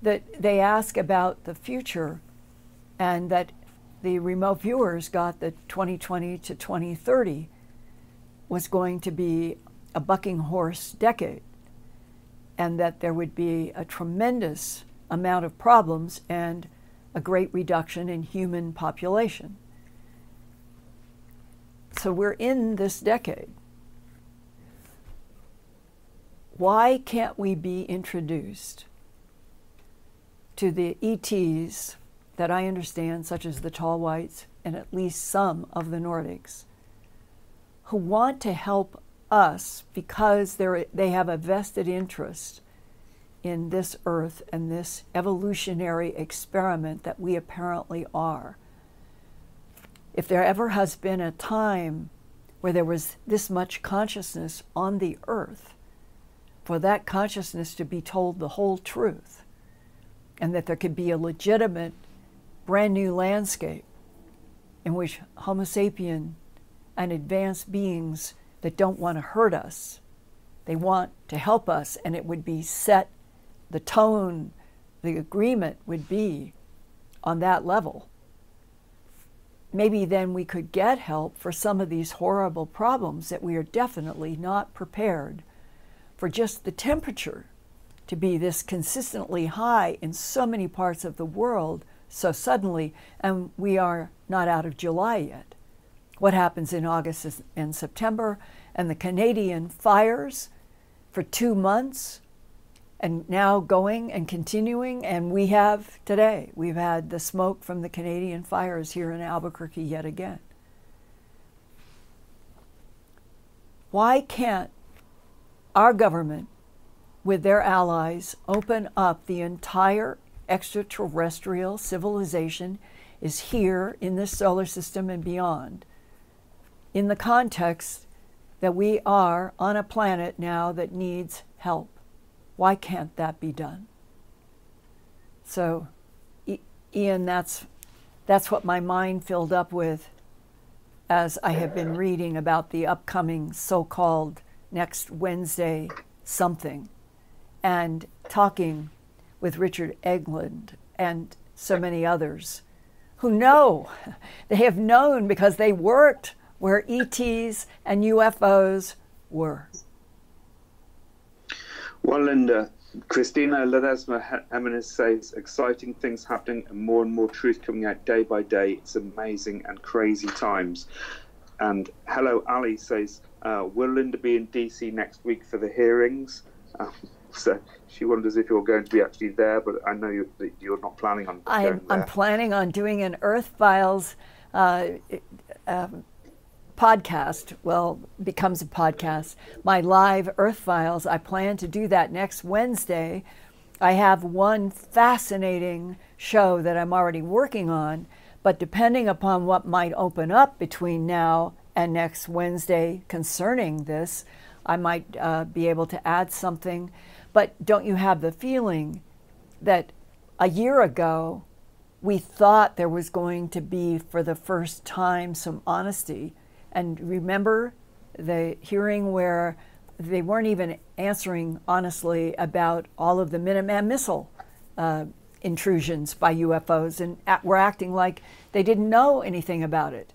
that they ask about the future and that the remote viewers got that 2020 to 2030 was going to be a bucking horse decade and that there would be a tremendous amount of problems and a great reduction in human population. So we're in this decade. Why can't we be introduced to the ETs that I understand, such as the tall whites and at least some of the Nordics, who want to help us because they have a vested interest in this earth and this evolutionary experiment that we apparently are. If there ever has been a time where there was this much consciousness on the earth, for that consciousness to be told the whole truth, and that there could be a legitimate brand new landscape in which Homo sapien and advanced beings that don't want to hurt us, they want to help us, and it would be set the tone, the agreement would be on that level. Maybe then we could get help for some of these horrible problems that we are definitely not prepared for just the temperature to be this consistently high in so many parts of the world so suddenly, and we are not out of July yet. What happens in August and September, and the Canadian fires for two months, and now going and continuing. And we have today, we've had the smoke from the Canadian fires here in Albuquerque yet again. Why can't our government, with their allies, open up the entire extraterrestrial civilization is here in this solar system and beyond, in the context that we are on a planet now that needs help? Why can't that be done? So, Ian, that's, that's what my mind filled up with as I have been reading about the upcoming so called next Wednesday something and talking with Richard Engler and so many others who know. [LAUGHS] They have known because they worked where ETs and UFOs were. Well, Linda, Christina Ledesma Jimenez says exciting things happening and more and more truth coming out day by day. It's amazing and crazy times. And Hello Ali says, uh, Will Linda be in DC next week for the hearings? [LAUGHS] Um, so she wonders if you're going to be actually there, but I know you, you're not planning on I'm, I'm, planning on doing an Earth Files uh, um, podcast, well, becomes a podcast, my live Earth Files. I plan to do that next Wednesday. I have one fascinating show that I'm already working on, but depending upon what might open up between now and next Wednesday concerning this, I might uh, be able to add something. But don't you have the feeling that a year ago we thought there was going to be, for the first time, some honesty and remember the hearing where they weren't even answering honestly about all of the Minuteman missile uh, intrusions by UFOs and we're acting like they didn't know anything about it.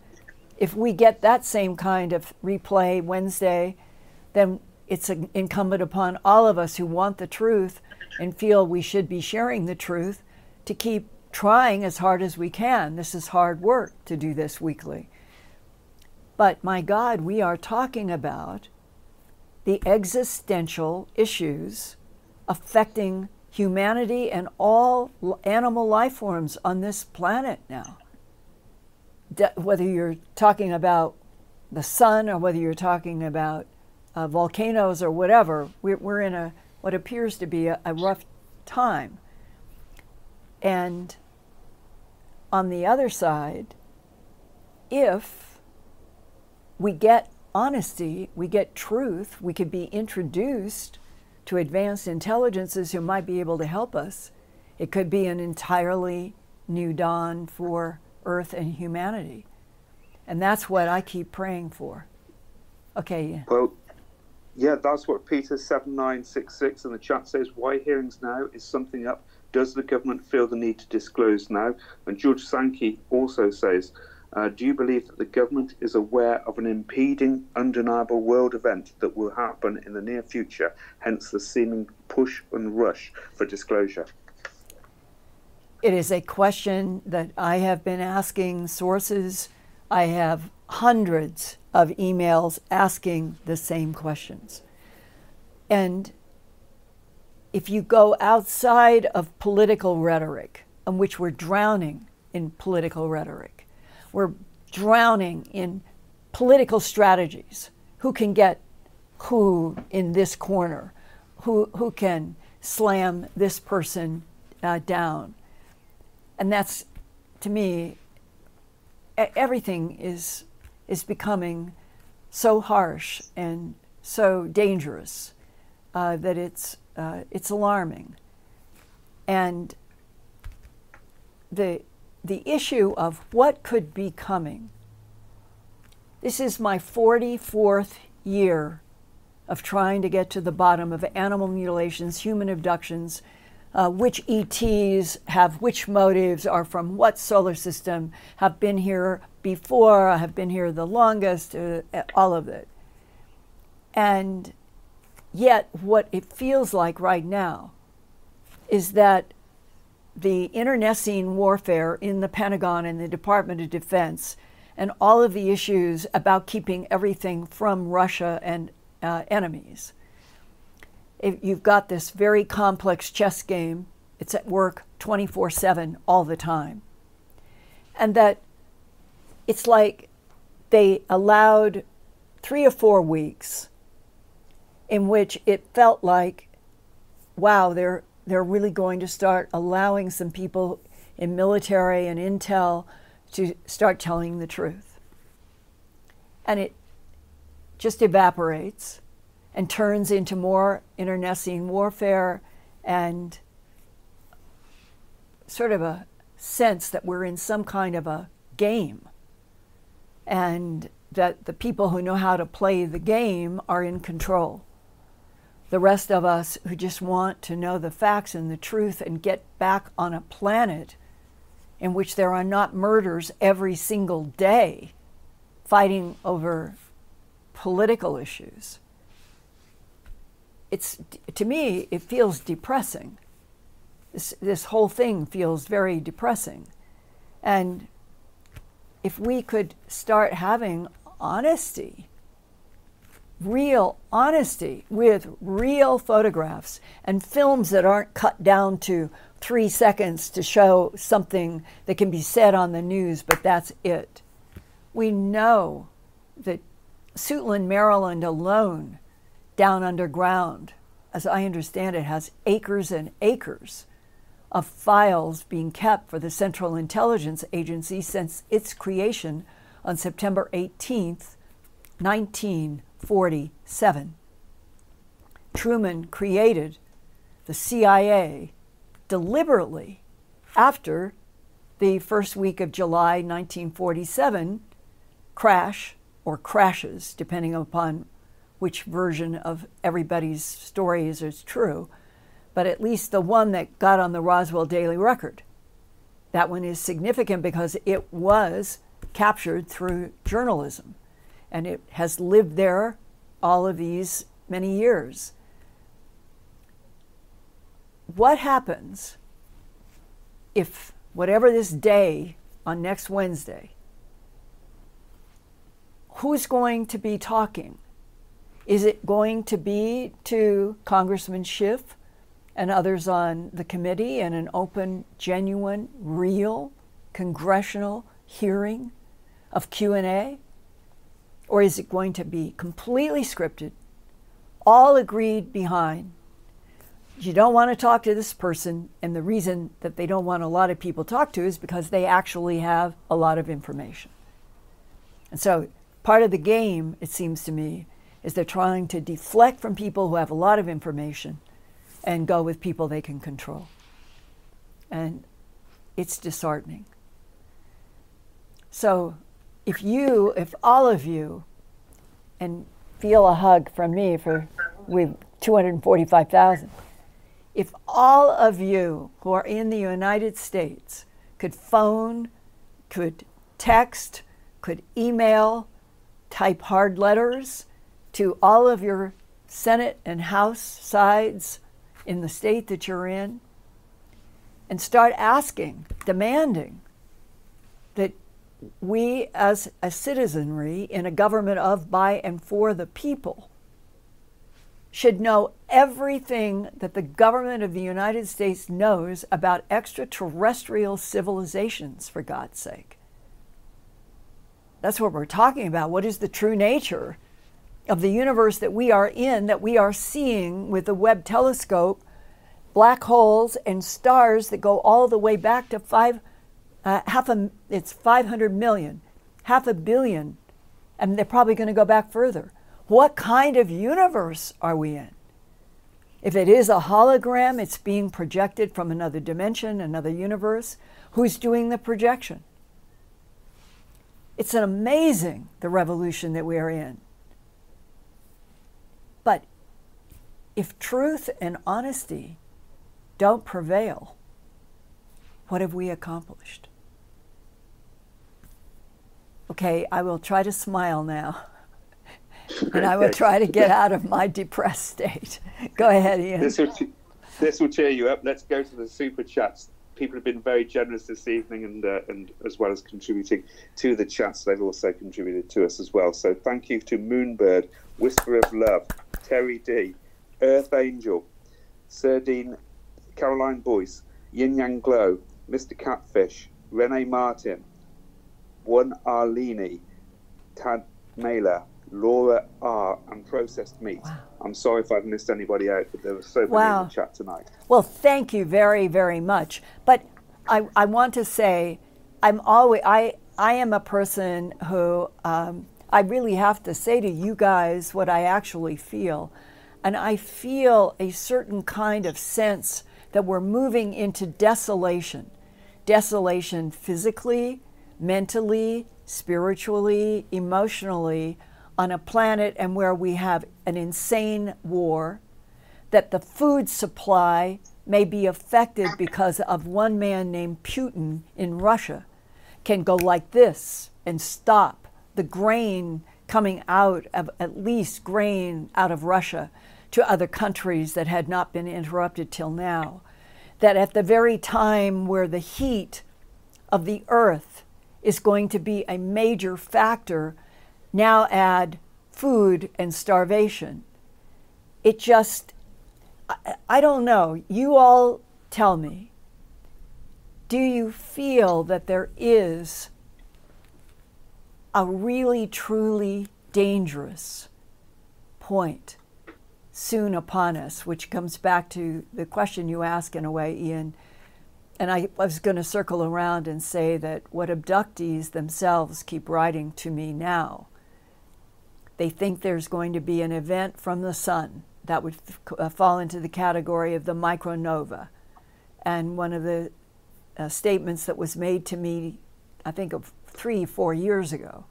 If we get that same kind of replay Wednesday, then it's incumbent upon all of us who want the truth and feel we should be sharing the truth to keep trying as hard as we can. This is hard work to do this weekly. But my God, we are talking about the existential issues affecting humanity and all animal life forms on this planet now. De- whether you're talking about the sun or whether you're talking about uh, volcanoes or whatever, we're, we're, in a what appears to be a, a rough time. And on the other side, if we get honesty, we get truth, we could be introduced to advanced intelligences who might be able to help us. It could be an entirely new dawn for Earth and humanity. And that's what I keep praying for. Okay. Well, yeah, that's what Peter seven nine six six in the chat says. Why hearings now? Is something up? Does the government feel the need to disclose now? And George Sankey also says, uh, do you believe that the government is aware of an impeding, undeniable world event that will happen in the near future, hence the seeming push and rush for disclosure? It is a question that I have been asking sources. I have hundreds of emails asking the same questions. And if you go outside of political rhetoric, in which we're drowning in political rhetoric, we're drowning in political strategies. Who can get who in this corner? Who, who can slam this person uh, down? And that's, to me, everything is, is becoming so harsh and so dangerous uh, that it's uh, it's alarming. And the, the issue of what could be coming. This is my 44th year of trying to get to the bottom of animal mutilations, human abductions, uh, which ETs have which motives, are from what solar system, have been here before, have been here the longest, uh, all of it. And Yet, what it feels like right now is that the internecine warfare in the Pentagon and the Department of Defense and all of the issues about keeping everything from Russia and uh, enemies. If you've got this very complex chess game, it's at work 24 7 all the time. And that it's like they allowed three or four weeks in which it felt like, wow, they're they're really going to start allowing some people in military and intel to start telling the truth. And it just evaporates and turns into more internecine warfare and sort of a sense that we're in some kind of a game and that the people who know how to play the game are in control the rest of us who just want to know the facts and the truth and get back on a planet in which there are not murders every single day fighting over political issues. It's, to me, it feels depressing. This, this whole thing feels very depressing. And if we could start having honesty real honesty with real photographs and films that aren't cut down to three seconds to show something that can be said on the news, but that's it. We know that Suitland, Maryland alone, down underground, as I understand it, has acres and acres of files being kept for the Central Intelligence Agency since its creation on September 18th, 19. 47. Truman created the CIA deliberately after the first week of July 1947 crash or crashes, depending upon which version of everybody's stories is true. but at least the one that got on the Roswell Daily Record. That one is significant because it was captured through journalism and it has lived there all of these many years. What happens if, whatever this day on next Wednesday, who's going to be talking? Is it going to be to Congressman Schiff and others on the committee in an open, genuine, real congressional hearing of Q&A? Or is it going to be completely scripted, all agreed behind? You don't want to talk to this person, and the reason that they don't want a lot of people talk to is because they actually have a lot of information. And so part of the game, it seems to me, is they're trying to deflect from people who have a lot of information and go with people they can control. And it's disheartening. So if you, if all of you, and feel a hug from me for we 245,000. If all of you who are in the United States could phone, could text, could email, type hard letters to all of your Senate and House sides in the state that you're in, and start asking, demanding we as a citizenry in a government of, by, and for the people should know everything that the government of the United States knows about extraterrestrial civilizations, for God's sake. That's what we're talking about. What is the true nature of the universe that we are in, that we are seeing with the Webb telescope, black holes and stars that go all the way back to five uh, half a, it's 500 million, half a billion, and they're probably going to go back further. What kind of universe are we in? If it is a hologram, it's being projected from another dimension, another universe. Who's doing the projection? It's an amazing the revolution that we are in. But if truth and honesty don't prevail, what have we accomplished? Okay, I will try to smile now. [LAUGHS] and I will try to get out of my depressed state. [LAUGHS] Go ahead, Ian. This will, this will cheer you up. Let's go to the super chats. People have been very generous this evening, and uh, and as well as contributing to the chats, they've also contributed to us as well. So thank you to Moonbird, Whisper of Love, Terry D, Earth Angel, Sardine, Caroline Boyce, Yin Yang Glow, Mr. Catfish, Renee Martin, one Arlini, Tad Mailer, Laura R, and Processed Meat. Wow. I'm sorry if I've missed anybody out, but there were so many wow. in the chat tonight. Well, thank you very, very much. But I, I want to say, I'm always I I am a person who um, I really have to say to you guys what I actually feel, and I feel a certain kind of sense that we're moving into desolation, desolation physically, mentally, spiritually, emotionally on a planet and where we have an insane war, that the food supply may be affected because of one man named Putin in Russia can go like this and stop the grain coming out of at least grain out of Russia to other countries that had not been interrupted till now. That at the very time where the heat of the earth is going to be a major factor. Now add food and starvation. It just, I, I don't know. You all tell me. Do you feel that there is a really, truly dangerous point soon upon us, which comes back to the question you ask in a way, Ian and I was going to circle around and say that what abductees themselves keep writing to me now, they think there's going to be an event from the sun that would uh, fall into the category of the micronova. And one of the uh, statements that was made to me, I think of three, four years ago,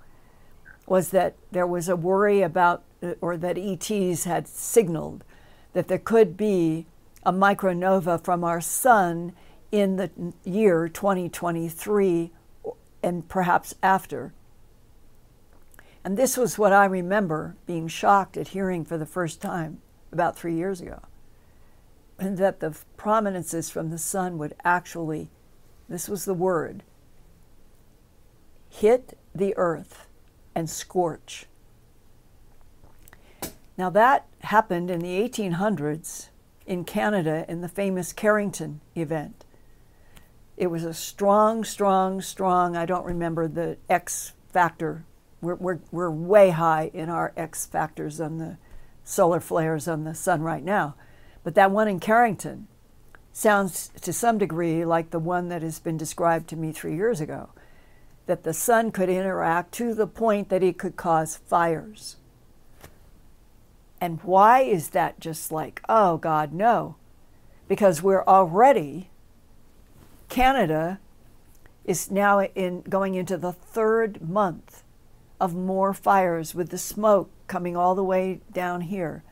was that there was a worry about, uh, or that ETs had signaled that there could be a micronova from our sun in the year 2023 and perhaps after. And this was what I remember being shocked at hearing for the first time about three years ago. And that the prominences from the sun would actually, this was the word, hit the earth and scorch. Now, that happened in the 1800s in Canada in the famous Carrington event. It was a strong, strong, strong, I don't remember the X factor. We're, we're, we're way high in our X factors on the solar flares on the sun right now. But that one in Carrington sounds to some degree like the one that has been described to me three years ago that the sun could interact to the point that it could cause fires. And why is that just like, oh God, no? Because we're already, Canada is now in going into the third month of more fires with the smoke coming all the way down here.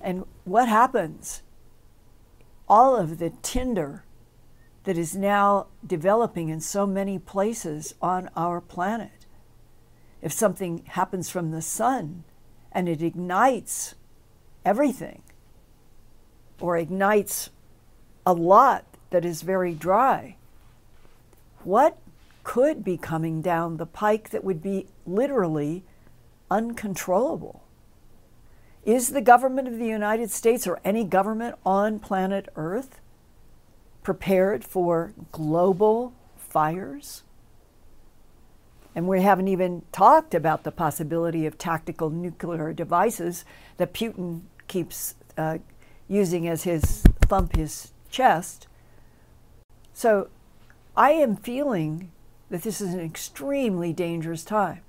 And what happens? All of the tinder that is now developing in so many places on our planet. If something happens from the sun and it ignites everything, or ignites a lot that is very dry, what could be coming down the pike that would be literally uncontrollable? Is the government of the United States or any government on planet Earth prepared for global fires? And we haven't even talked about the possibility of tactical nuclear devices that Putin keeps uh, using as his thump his chest. So I am feeling that this is an extremely dangerous time.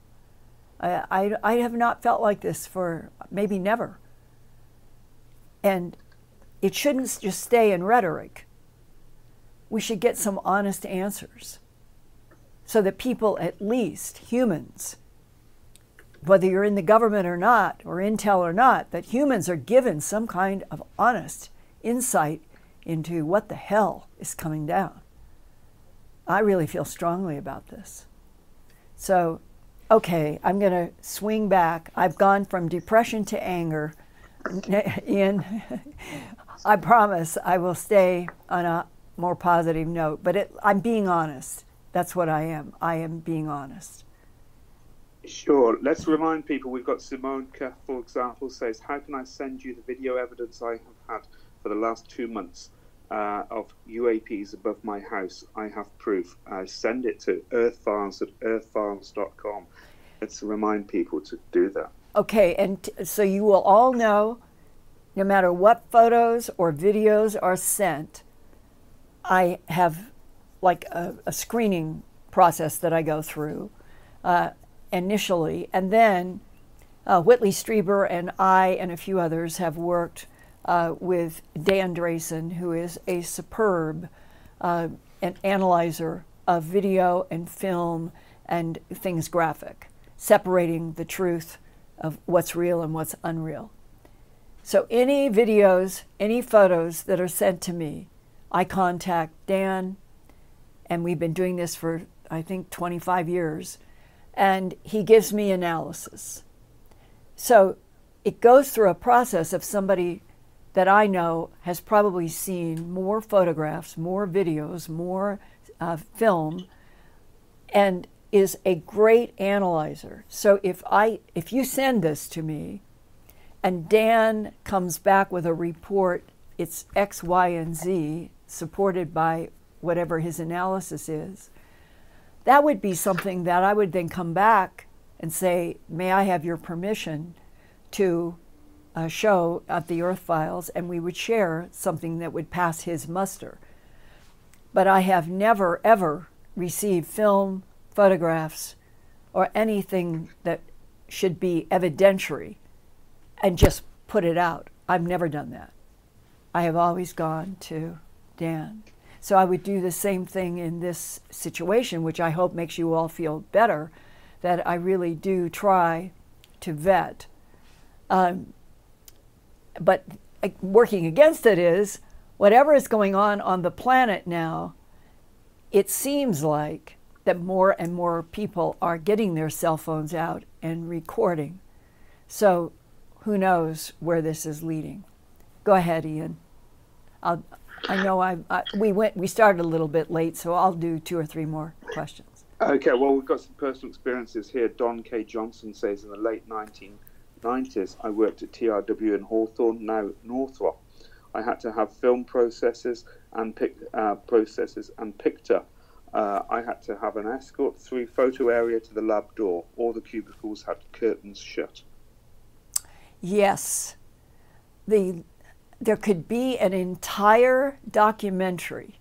I, I, I have not felt like this for maybe never. And it shouldn't just stay in rhetoric we should get some honest answers so that people, at least humans, whether you're in the government or not, or intel or not, that humans are given some kind of honest insight into what the hell is coming down. I really feel strongly about this. So, okay, I'm going to swing back. I've gone from depression to anger. [LAUGHS] Ian, [LAUGHS] I promise I will stay on a more positive note. But it, I'm being honest. That's what I am. I am being honest. Sure. Let's remind people we've got Simonka, for example, says, How can I send you the video evidence I have had for the last two months uh, of UAPs above my house? I have proof. I send it to earthfiles at earthfiles.com. Let's remind people to do that. Okay, and t- so you will all know no matter what photos or videos are sent, I have like a, a screening process that I go through uh, initially, and then uh, Whitley Strieber and I and a few others have worked uh, with Dan Drasin, who is a superb uh, an analyzer of video and film and things graphic, separating the truth of what's real and what's unreal. So, any videos, any photos that are sent to me, I contact Dan, and we've been doing this for, I think, 25 years, and he gives me analysis. So it goes through a process of somebody that I know has probably seen more photographs, more videos, more uh, film, and is a great analyzer. So if I if you send this to me and Dan comes back with a report, it's X, Y, and Z, supported by whatever his analysis is, that would be something that I would then come back and say, May I have your permission to uh, show at the Earth Files? And we would share something that would pass his muster. But I have never, ever received film, photographs, or anything that should be evidentiary and just put it out. I've never done that. I have always gone to Dan. So I would do the same thing in this situation, which I hope makes you all feel better, that I really do try to vet. Um, but working against it is whatever is going on on the planet now, it seems like that more and more people are getting their cell phones out and recording. So who knows where this is leading? Go ahead, Ian. I'll, I know I, I, we went we started a little bit late, so I'll do two or three more questions. Okay, well we've got some personal experiences here. Don K. Johnson says in the late 1990s, I worked at TRW in Hawthorne, now Northrop. I had to have film processors and pic, uh, processors and picture. Uh, I had to have an escort through photo area to the lab door. All the cubicles had curtains shut. Yes, the there could be an entire documentary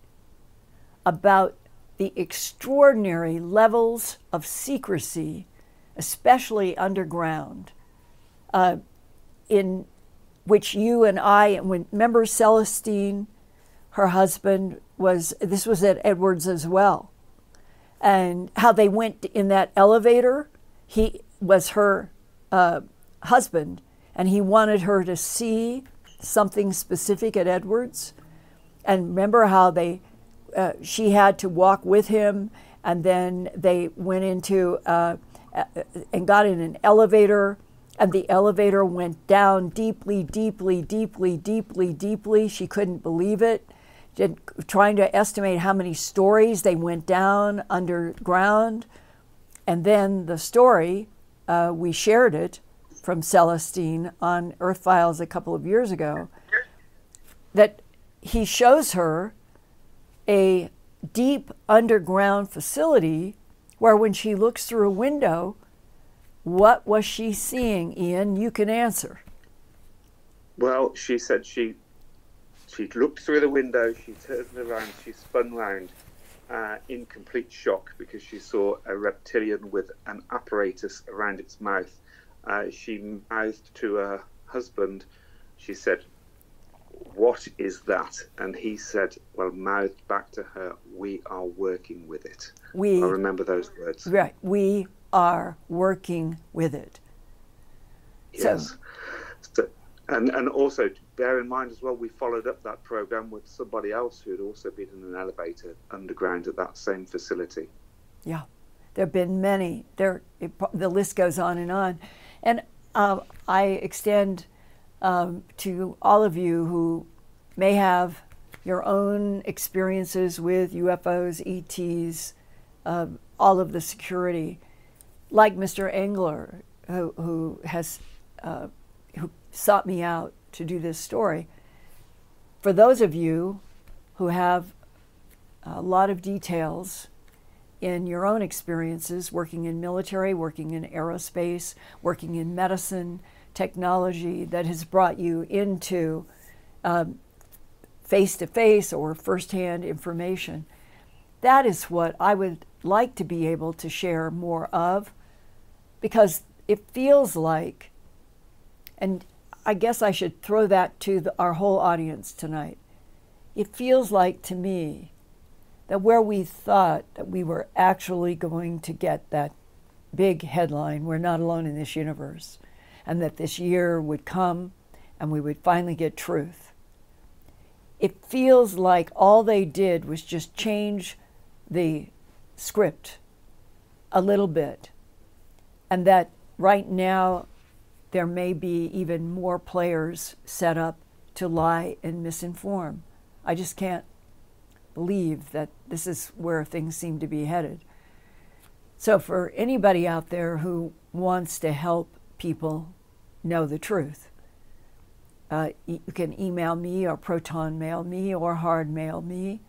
about the extraordinary levels of secrecy, especially underground, in which you and I, and when remember Celestine, her husband was this was at Edwards as well, and how they went in that elevator. He was her uh, husband, and he wanted her to see something specific at Edwards. And remember how they, uh, she had to walk with him, and then they went into uh, and got in an elevator, and the elevator went down deeply, deeply, deeply, deeply, deeply. She couldn't believe it. Did, trying to estimate how many stories they went down underground. And then the story, uh, we shared it from Celestine on Earth Files a couple of years ago that he shows her a deep underground facility where when she looks through a window, what was she seeing, Ian? You can answer. Well, she said she she looked through the window, she turned around, she spun round uh, in complete shock because she saw a reptilian with an apparatus around its mouth uh, she mouthed to her husband, she said, What is that? And he said, Well, mouthed back to her, We are working with it. We, I remember those words. Right. We are working with it. Yes. So, and, and also bear in mind as well, we followed up that program with somebody else who had also been in an elevator underground at that same facility. Yeah, there have been many. There, it, the list goes on and on. And uh, I extend um, to all of you who may have your own experiences with UFOs, ETs, uh, all of the security, like Mr. Engler, who, who has uh, who sought me out to do this story. For those of you who have a lot of details in your own experiences working in military, working in aerospace, working in medicine, technology that has brought you into face to face or firsthand information. That is what I would like to be able to share more of because it feels like, and I guess I should throw that to the, our whole audience tonight. It feels like to me that where we thought that we were actually going to get that big headline, we're not alone in this universe, and that this year would come and we would finally get truth. It feels like all they did was just change the script a little bit, and that right now there may be even more players set up to lie and misinform. I just can't believe that this is where things seem to be headed. So, for anybody out there who wants to help people know the truth, uh, you can email me or proton mail me or hard mail me,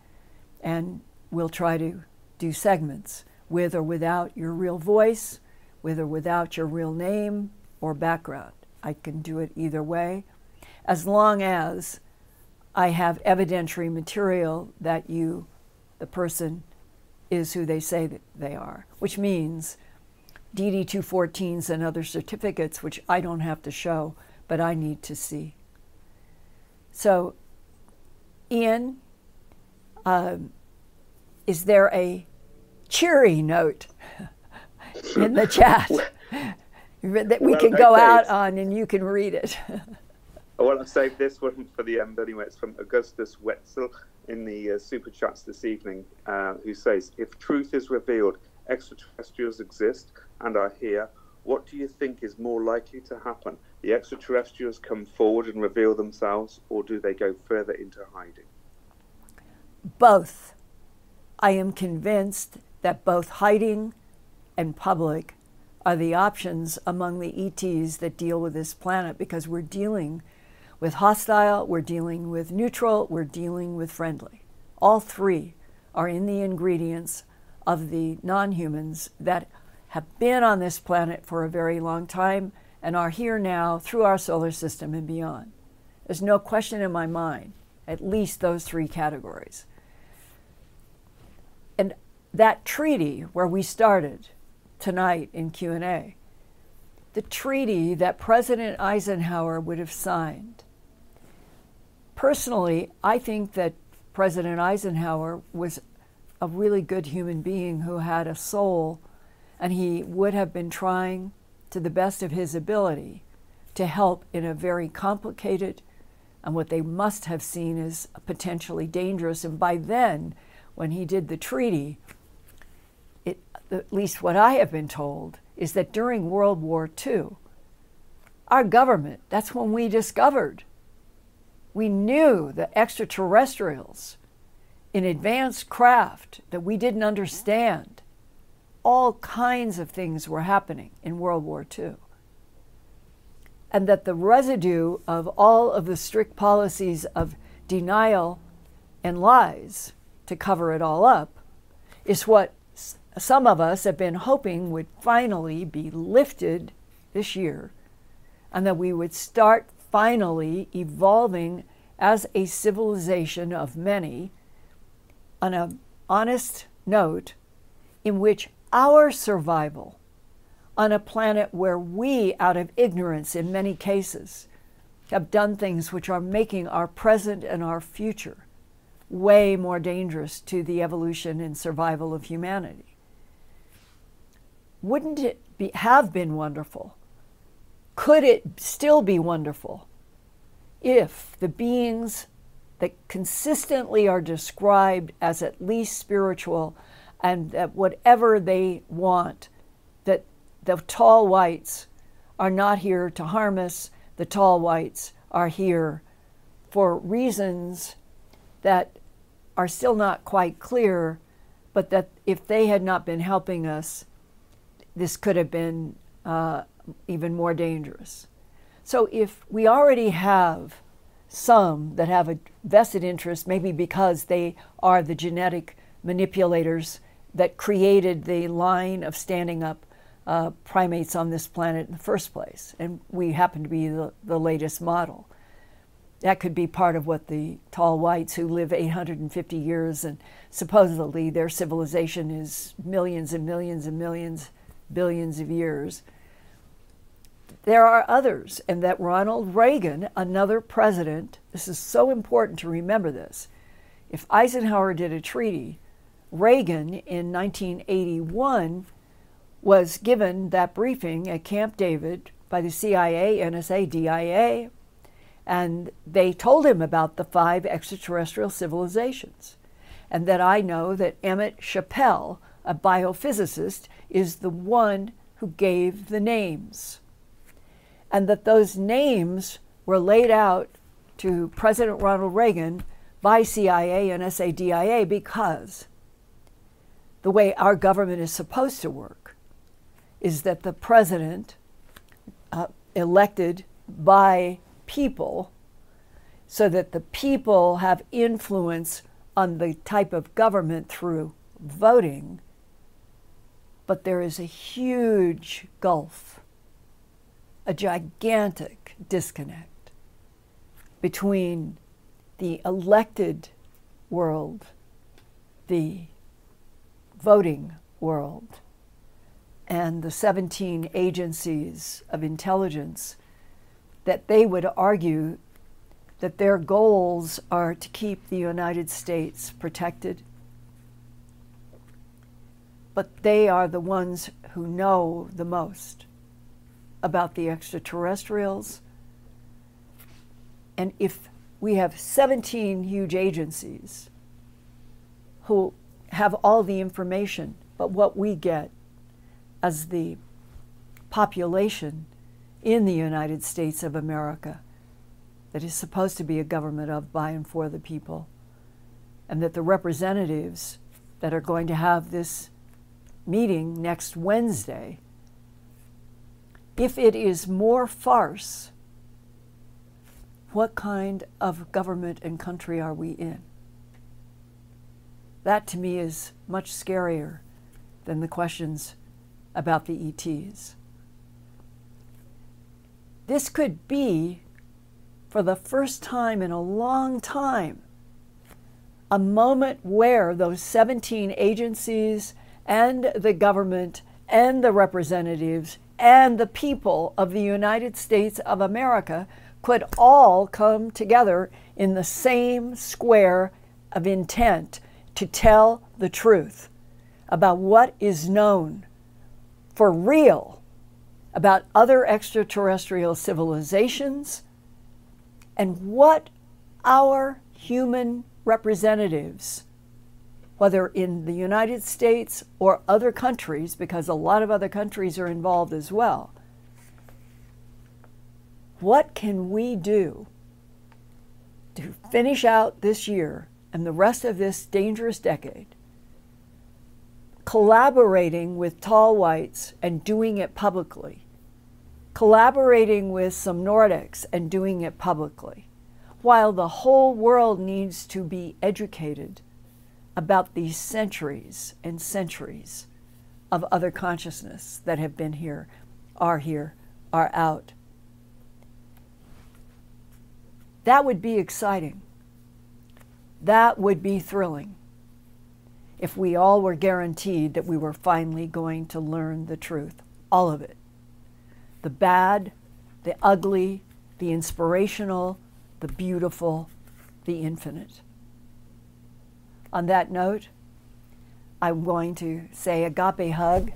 and we'll try to do segments with or without your real voice, with or without your real name or background. I can do it either way, as long as I have evidentiary material that you, the person, is who they say that they are, which means DD 214s and other certificates, which I don't have to show, but I need to see. So, Ian, um, is there a cheery note [LAUGHS] in the chat that we well, can go okay. out on and you can read it? well, I saved this one for the end anyway. It's from Augustus Wetzel in the uh, super chats this evening, uh, who says, "If truth is revealed, extraterrestrials exist and are here. What do you think is more likely to happen? The extraterrestrials come forward and reveal themselves, or do they go further into hiding?" Both. I am convinced that both hiding and public are the options among the ETs that deal with this planet because we're dealing with hostile, we're dealing with neutral, we're dealing with friendly. All three are in the ingredients of the non humans that have been on this planet for a very long time and are here now through our solar system and beyond. There's no question in my mind, at least those three categories. And that treaty where we started tonight in Q&A, the treaty that President Eisenhower would have signed. Personally, I think that President Eisenhower was a really good human being who had a soul, and he would have been trying to the best of his ability to help in a very complicated and what they must have seen as potentially dangerous. And by then, when he did the treaty, at least what I have been told, is that during World War II, our government, that's when we discovered, we knew the extraterrestrials in advanced craft that we didn't understand. All kinds of things were happening in World War II. And that the residue of all of the strict policies of denial and lies to cover it all up is what some of us have been hoping would finally be lifted this year and that we would start finally evolving as a civilization of many on an honest note in which our survival on a planet where we, out of ignorance in many cases, have done things which are making our present and our future way more dangerous to the evolution and survival of humanity. Wouldn't it be, have been wonderful? Could it still be wonderful if the beings that consistently are described as at least spiritual and that whatever they want, that the tall whites are not here to harm us, the tall whites are here for reasons that are still not quite clear, but that if they had not been helping us, this could have been uh, even more dangerous. So if we already have some that have a vested interest, maybe because they are the genetic manipulators that created the line of standing up uh, primates on this planet in the first place, and we happen to be the, the latest model that could be part of what the tall whites who live 850 years and supposedly their civilization is millions and millions and millions, billions of years. There are others, and that Ronald Reagan, another president, this is so important to remember this. If Eisenhower did a treaty, Reagan in 1981 was given that briefing at Camp David by the CIA, NSA, DIA, and they told him about the five extraterrestrial civilizations. And that I know that Emmett Chappell, a biophysicist, is the one who gave the names. And that those names were laid out to President Ronald Reagan by CIA and SADIA because the way our government is supposed to work is that the president, uh, elected by people so that the people have influence on the type of government through voting. But there is a huge gulf, a gigantic disconnect between the elected world, the voting world, and the 17 agencies of intelligence that they would argue that their goals are to keep the United States protected. But they are the ones who know the most about the extraterrestrials. And if we have 17 huge agencies who have all the information, but what we get as the population in the United States of America that is supposed to be a government of, by, and for the people, and that the representatives that are going to have this meeting next Wednesday, if it is more farce, what kind of government and country are we in? That to me is much scarier than the questions about the ETs. This could be, for the first time in a long time, a moment where those 17 agencies and the government and the representatives and the people of the United States of America could all come together in the same square of intent to tell the truth about what is known for real about other extraterrestrial civilizations and what our human representatives, whether in the United States or other countries, because a lot of other countries are involved as well, what can we do to finish out this year and the rest of this dangerous decade collaborating with tall whites and doing it publicly collaborating with some Nordics and doing it publicly, while the whole world needs to be educated about these centuries and centuries of other consciousness that have been here, are here, are out. That would be exciting. That would be thrilling if we all were guaranteed that we were finally going to learn the truth, all of it the bad, the ugly, the inspirational, the beautiful, the infinite. On that note, I'm going to say agape hug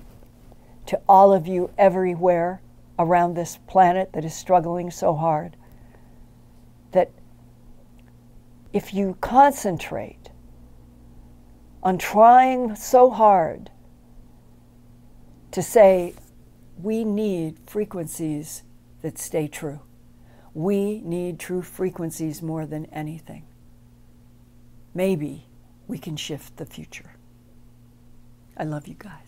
to all of you everywhere around this planet that is struggling so hard. That if you concentrate on trying so hard to say, we need frequencies that stay true. We need true frequencies more than anything. Maybe we can shift the future. I love you guys.